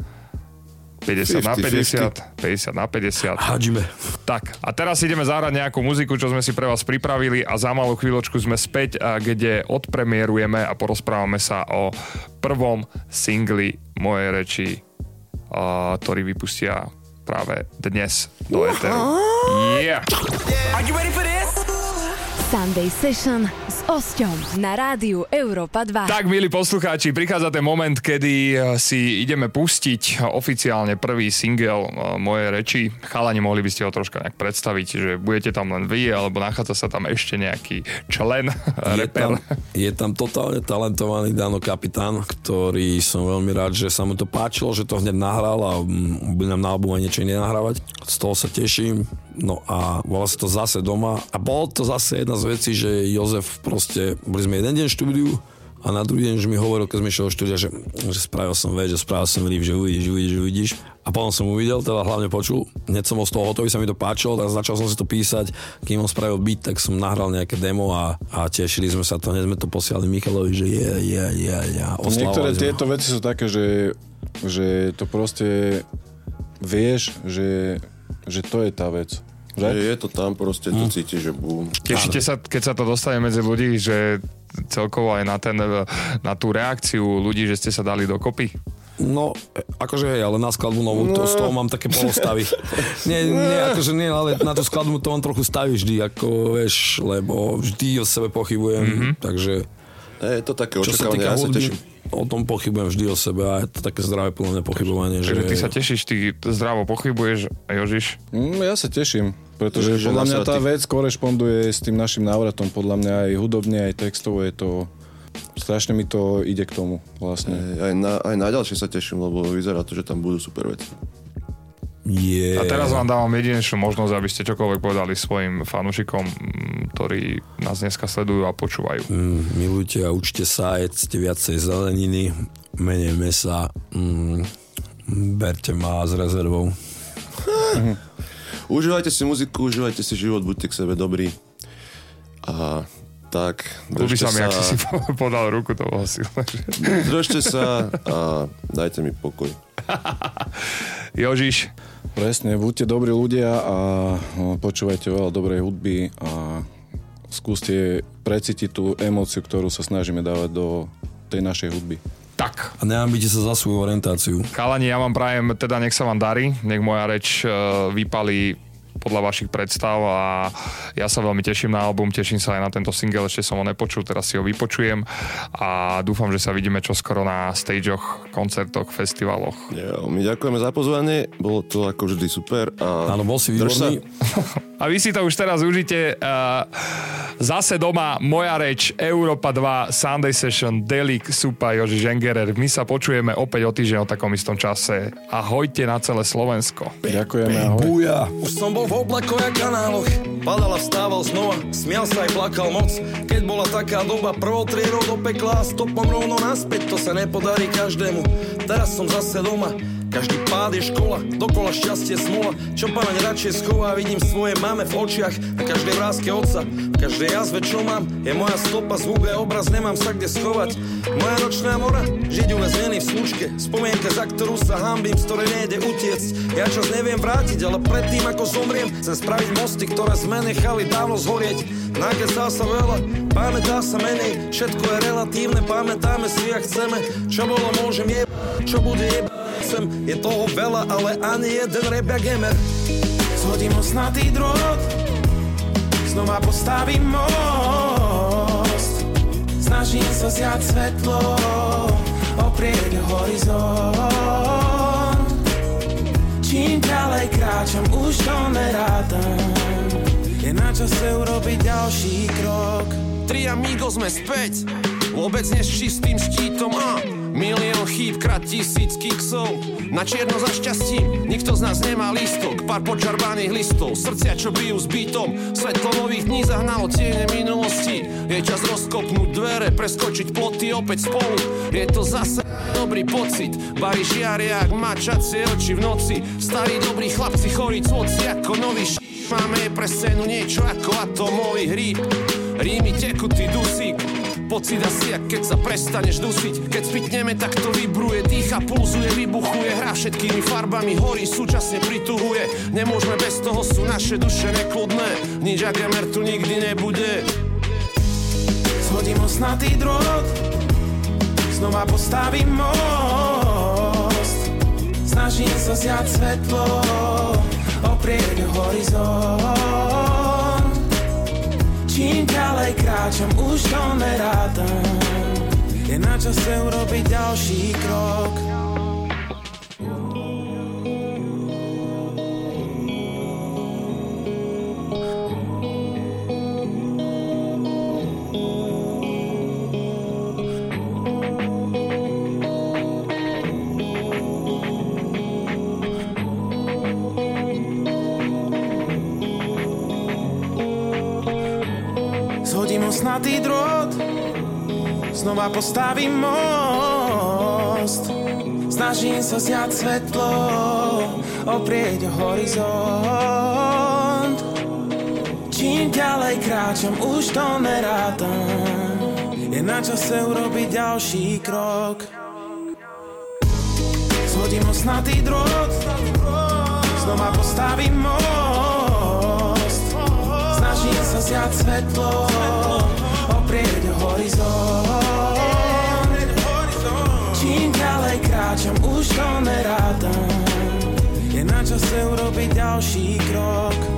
50 50, na 50, 50 na 50. Hadžime. Tak, a teraz ideme zahrať nejakú muziku, čo sme si pre vás pripravili a za malú chvíľočku sme späť, kde odpremierujeme a porozprávame sa o prvom singli mojej reči, ktorý vypustia práve dnes do Eteru. Yeah! Are you ready for this? Sunday Session s Osťom na rádiu Európa 2. Tak, milí poslucháči, prichádza ten moment, kedy eh, si ideme pustiť oficiálne prvý single eh, mojej reči. Chalani, mohli by ste ho troška nejak predstaviť, že budete tam len vy, alebo nachádza sa tam ešte nejaký člen, je reper. Tam, je tam totálne talentovaný Dano Kapitán, ktorý som veľmi rád, že sa mu to páčilo, že to hneď nahral a bude nám na albume niečo iné nahrávať. Z toho sa teším. No a volá sa to zase doma a bol to zase jedna z vecí, že Jozef proste, boli sme jeden deň v štúdiu a na druhý deň, že mi hovoril, keď sme išli do štúdia, že, že spravil som vec, že spravil som líp, že uvidíš, uvidíš, uvidíš. A potom som uvidel, teda hlavne počul, hneď som bol z toho hotový, sa mi to páčilo, tak začal som si to písať, kým on spravil beat, tak som nahral nejaké demo a, a tešili sme sa to, hneď sme to posielali Michalovi, že je, je, je, je. Niektoré tieto veci sú také, že, že to proste vieš, že, že to je tá vec. Že? Je to tam proste, to hm. cíti, že bum. Tešíte sa, keď sa to dostane medzi ľudí, že celkovo aj na, ten, na tú reakciu ľudí, že ste sa dali dokopy? No, akože hej, ale na skladbu novú, no. to, z toho mám také polostavy. nie, nie, akože nie, ale na tú skladbu to mám trochu stavy vždy, ako vieš, lebo vždy o sebe pochybujem, mm-hmm. takže... Je to také očakávanie, ja sa teším o tom pochybujem vždy o sebe a je to také zdravé plné pochybovanie. Takže že... ty sa tešíš, ty zdravo pochybuješ, Jožiš? Mm, ja sa teším, pretože že podľa mňa tá ty... vec korešponduje s tým našim návratom. Podľa mňa aj hudobne, aj textovo je to strašne mi to ide k tomu vlastne. Aj na, aj na ďalšie sa teším, lebo vyzerá to, že tam budú super veci. Yeah. A teraz vám dávam jedinečnú možnosť, aby ste čokoľvek povedali svojim fanúšikom, ktorí nás dneska sledujú a počúvajú. Mm, milujte a učte sa, jedzte viacej zeleniny, menej mesa, mm, berte ma s rezervou. užívajte si muziku, užívajte si život, buďte k sebe dobrí. A tak. Ľubí sa mi, ak si si podal ruku, to bolo silné. Držte sa a dajte mi pokoj. Jožiš. Presne, buďte dobrí ľudia a počúvajte veľa dobrej hudby a skúste precítiť tú emóciu, ktorú sa snažíme dávať do tej našej hudby. Tak. A neambite sa za svoju orientáciu. Kalani, ja vám prajem, teda nech sa vám darí, nech moja reč uh, vypalí podľa vašich predstav a ja sa veľmi teším na album, teším sa aj na tento single, ešte som ho nepočul, teraz si ho vypočujem a dúfam, že sa vidíme čoskoro na stageoch, koncertoch, festivaloch. Jo, my ďakujeme za pozvanie, bolo to ako vždy super. A Áno, bol si výborný. A vy si to už teraz užite. Uh, zase doma moja reč, Európa 2, Sunday Session, Delik, Supa, Joži Žengerer. My sa počujeme opäť o týždeň o takom istom čase. Ahojte na celé Slovensko. Ďakujeme, ahoj. Buja. Už som bol v oblakoch a kanáloch. Padal a vstával znova Smial sa aj plakal moc. Keď bola taká doba Prvou triedou do pekla a stopom rovno naspäť To sa nepodarí každému. Teraz som zase doma každý pád je škola, dokola šťastie smola. Čo pána radšej schová, vidím svoje máme v očiach. Na každej vrázke otca, v každej jazve čo mám Je moja stopa, a obraz, nemám sa kde schovať. Moja nočná mora, žiť uväznený v slučke. Spomienka, za ktorú sa hambím, z ktorej nejde utiecť. Ja čas neviem vrátiť, ale predtým ako zomriem Chcem spraviť mosty, ktoré sme nechali dávno zhorieť. Nakesal sa veľa, pamätá sa menej. Všetko je relatívne, pamätáme si, ak chceme. Čo bolo, môžem jeb, čo bude jeb Chcem, je toho veľa, ale ani jeden rap jak Emer Zhodím osnatý drôt Znova postavím most. Snažím sa zjať svetlo Oprieť horizont. Čím ďalej kráčam, už to nerátam Je na čase urobiť ďalší krok. Tri amigo sme späť Vôbec nie s čistým štítom a Milión chýb, krát tisíc kiksov. Na čierno za šťastím Nikto z nás nemá lístok. Pár počarbaných listov Srdcia, čo bijú s bytom. Svetlo nových dní zahnalo tiene minulosti. Je čas rozkopnúť dvere Preskočiť ploty opäť spolu. Je to zase dobrý pocit. Bari žiarie, ak mačacie oči v noci. Starí dobrí chlapci chorí cvoci ako nový š... Máme pre scénu niečo ako atomový hríb Rímy tekutý dusík Pocit asi, jak keď sa prestaneš dusiť. Keď spitneme, tak to vibruje Dýcha, pulzuje, vybuchuje Hrá všetkými farbami, horí, súčasne prituhuje. Nemôžeme bez toho, sú naše duše nekludné. Nič Agemer tu nikdy nebude. Zhodím osnatý drôt Znova postavím most. Snažím sa zjať svetlo Oprieť horizont Čím ďalej kráčam, už to nerátam. Je na čase urobiť ďalší krok Osnatý drôt. Znova postavím most. Snažím sa zjať svetlo Oprieť horizont. Čím ďalej kráčam, už to nerátam. Je na čase urobiť ďalší krok. Zhodím osnatý drôt. Znova postavím most. Snažím sa zjať svetlo O horizont. Čím ďalej kráčam, už to nerátam Je na čase urobiť ďalší krok